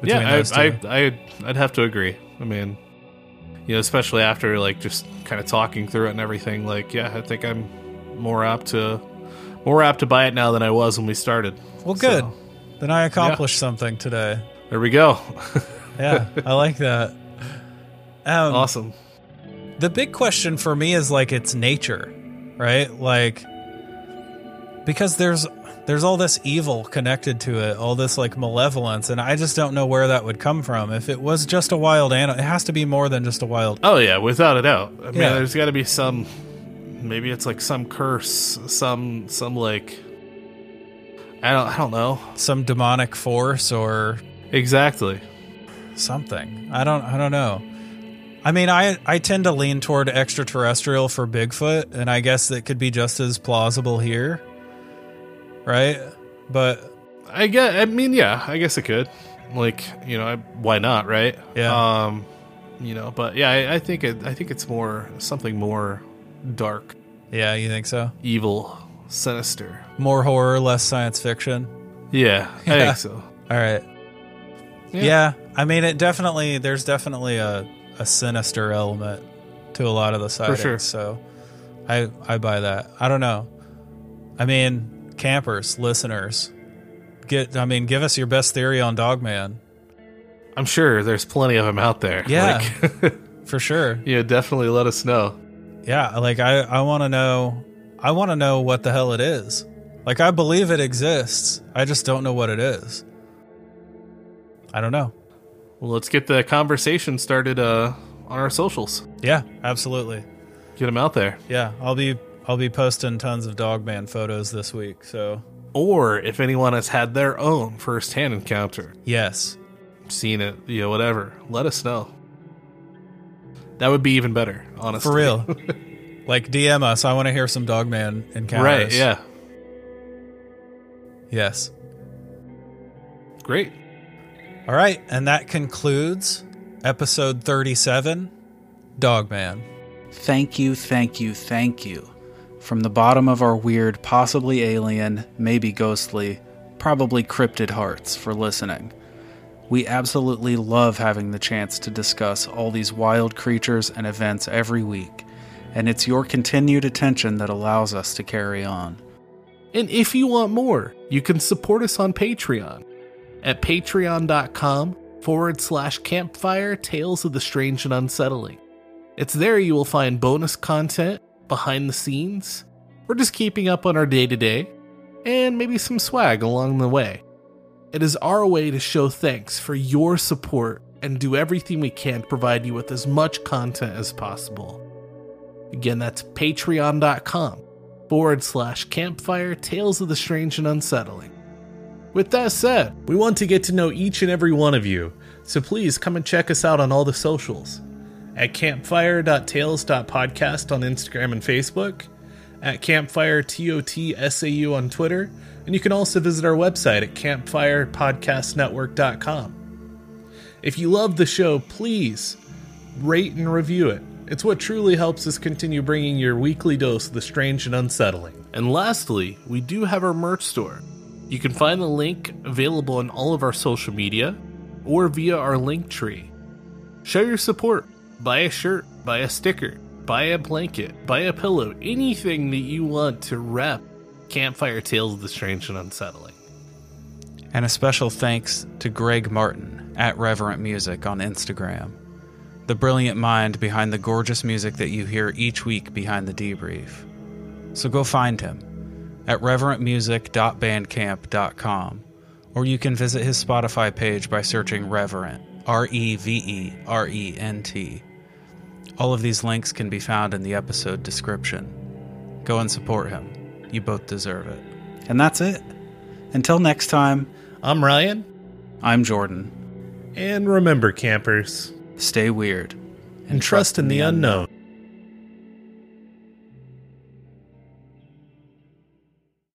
between yeah, those I, two. I, I'd, I'd have to agree. I mean, you know, especially after like just kind of talking through it and everything. Like, yeah, I think I'm more apt to more apt to buy it now than I was when we started. well, good. So, Then I accomplished something today. there we go. *laughs* Yeah. I like that. Um, awesome. the big question for me is like its nature, right? Like because there's there's all this evil connected to it, all this like malevolence, and I just don't know where that would come from. If it was just a wild animal, it has to be more than just a wild. Oh yeah, without a doubt. I mean, Yeah. there's got to be some. Maybe it's like some curse, some some like. I don't. I don't know some demonic force or exactly. something. I don't I don't know. I mean, I I tend to lean toward extraterrestrial for Bigfoot, and I guess that could be just as plausible here. Right? But I get. I mean, yeah. I guess it could. Like, you know, I, why not, right? Yeah. Um, you know, but yeah, I, I think it. I think it's more something more dark, yeah, you think so? evil, sinister. More horror, less science fiction. Yeah, I *laughs* Yeah. think so. All right. Yeah. Yeah. I mean, it definitely there's definitely a a sinister element to a lot of the sightings. sure. So, I I buy that. I don't know. I mean, campers, listeners, get. I mean, give us your best theory on Dogman I'm sure there's plenty of them out there. Yeah. Like, *laughs* for sure. yeah, definitely let us know. Yeah, like I I want to know. I want to know what the hell it is. Like I believe it exists. I just don't know what it is. I don't know. Well, let's get the conversation started uh, on our socials. Yeah, absolutely. Get them out there. Yeah, I'll be I'll be posting tons of Dogman photos this week. So Or if anyone has had their own first-hand encounter, yes, seen it, you know, whatever, let us know. That would be even better, honestly. for real. *laughs* like DM us. I want to hear some Dogman encounters. Right, yeah. Yes. Great. All right, and that concludes episode 37 Dogman. Thank you, thank you, thank you. From the bottom of our weird, possibly alien, maybe ghostly, probably cryptid hearts for listening. We absolutely love having the chance to discuss all these wild creatures and events every week, and it's your continued attention that allows us to carry on. And if you want more, you can support us on Patreon at patreon.com forward slash campfire tales of the strange and unsettling. It's there you will find bonus content, behind the scenes, we're just keeping up on our day to day, and maybe some swag along the way. It is our way to show thanks for your support and do everything we can to provide you with as much content as possible. Again, that's patreon.com forward slash campfire tales of the strange and unsettling. With that said, we want to get to know each and every one of you, so please come and check us out on all the socials at campfire.tales.podcast on Instagram and Facebook at Campfire TOTSAU on Twitter, and you can also visit our website at campfirepodcastnetwork.com. If you love the show, please rate and review it. It's what truly helps us continue bringing your weekly dose of the strange and unsettling. And lastly, we do have our merch store. You can find the link available on all of our social media or via our link tree. Show your support. Buy a shirt, buy a sticker, buy a blanket, buy a pillow, anything that you want to rep Campfire Tales of the Strange and Unsettling. And a special thanks to Greg Martin at Reverent Music on Instagram, the brilliant mind behind the gorgeous music that you hear each week behind the debrief. So go find him at reverentmusic.bandcamp.com, or you can visit his Spotify page by searching Reverent, R E V E R E N T. All of these links can be found in the episode description. Go and support him. You both deserve it. And that's it. Until next time, I'm Ryan, I'm Jordan. and remember, campers, Stay weird. and trust in the unknown.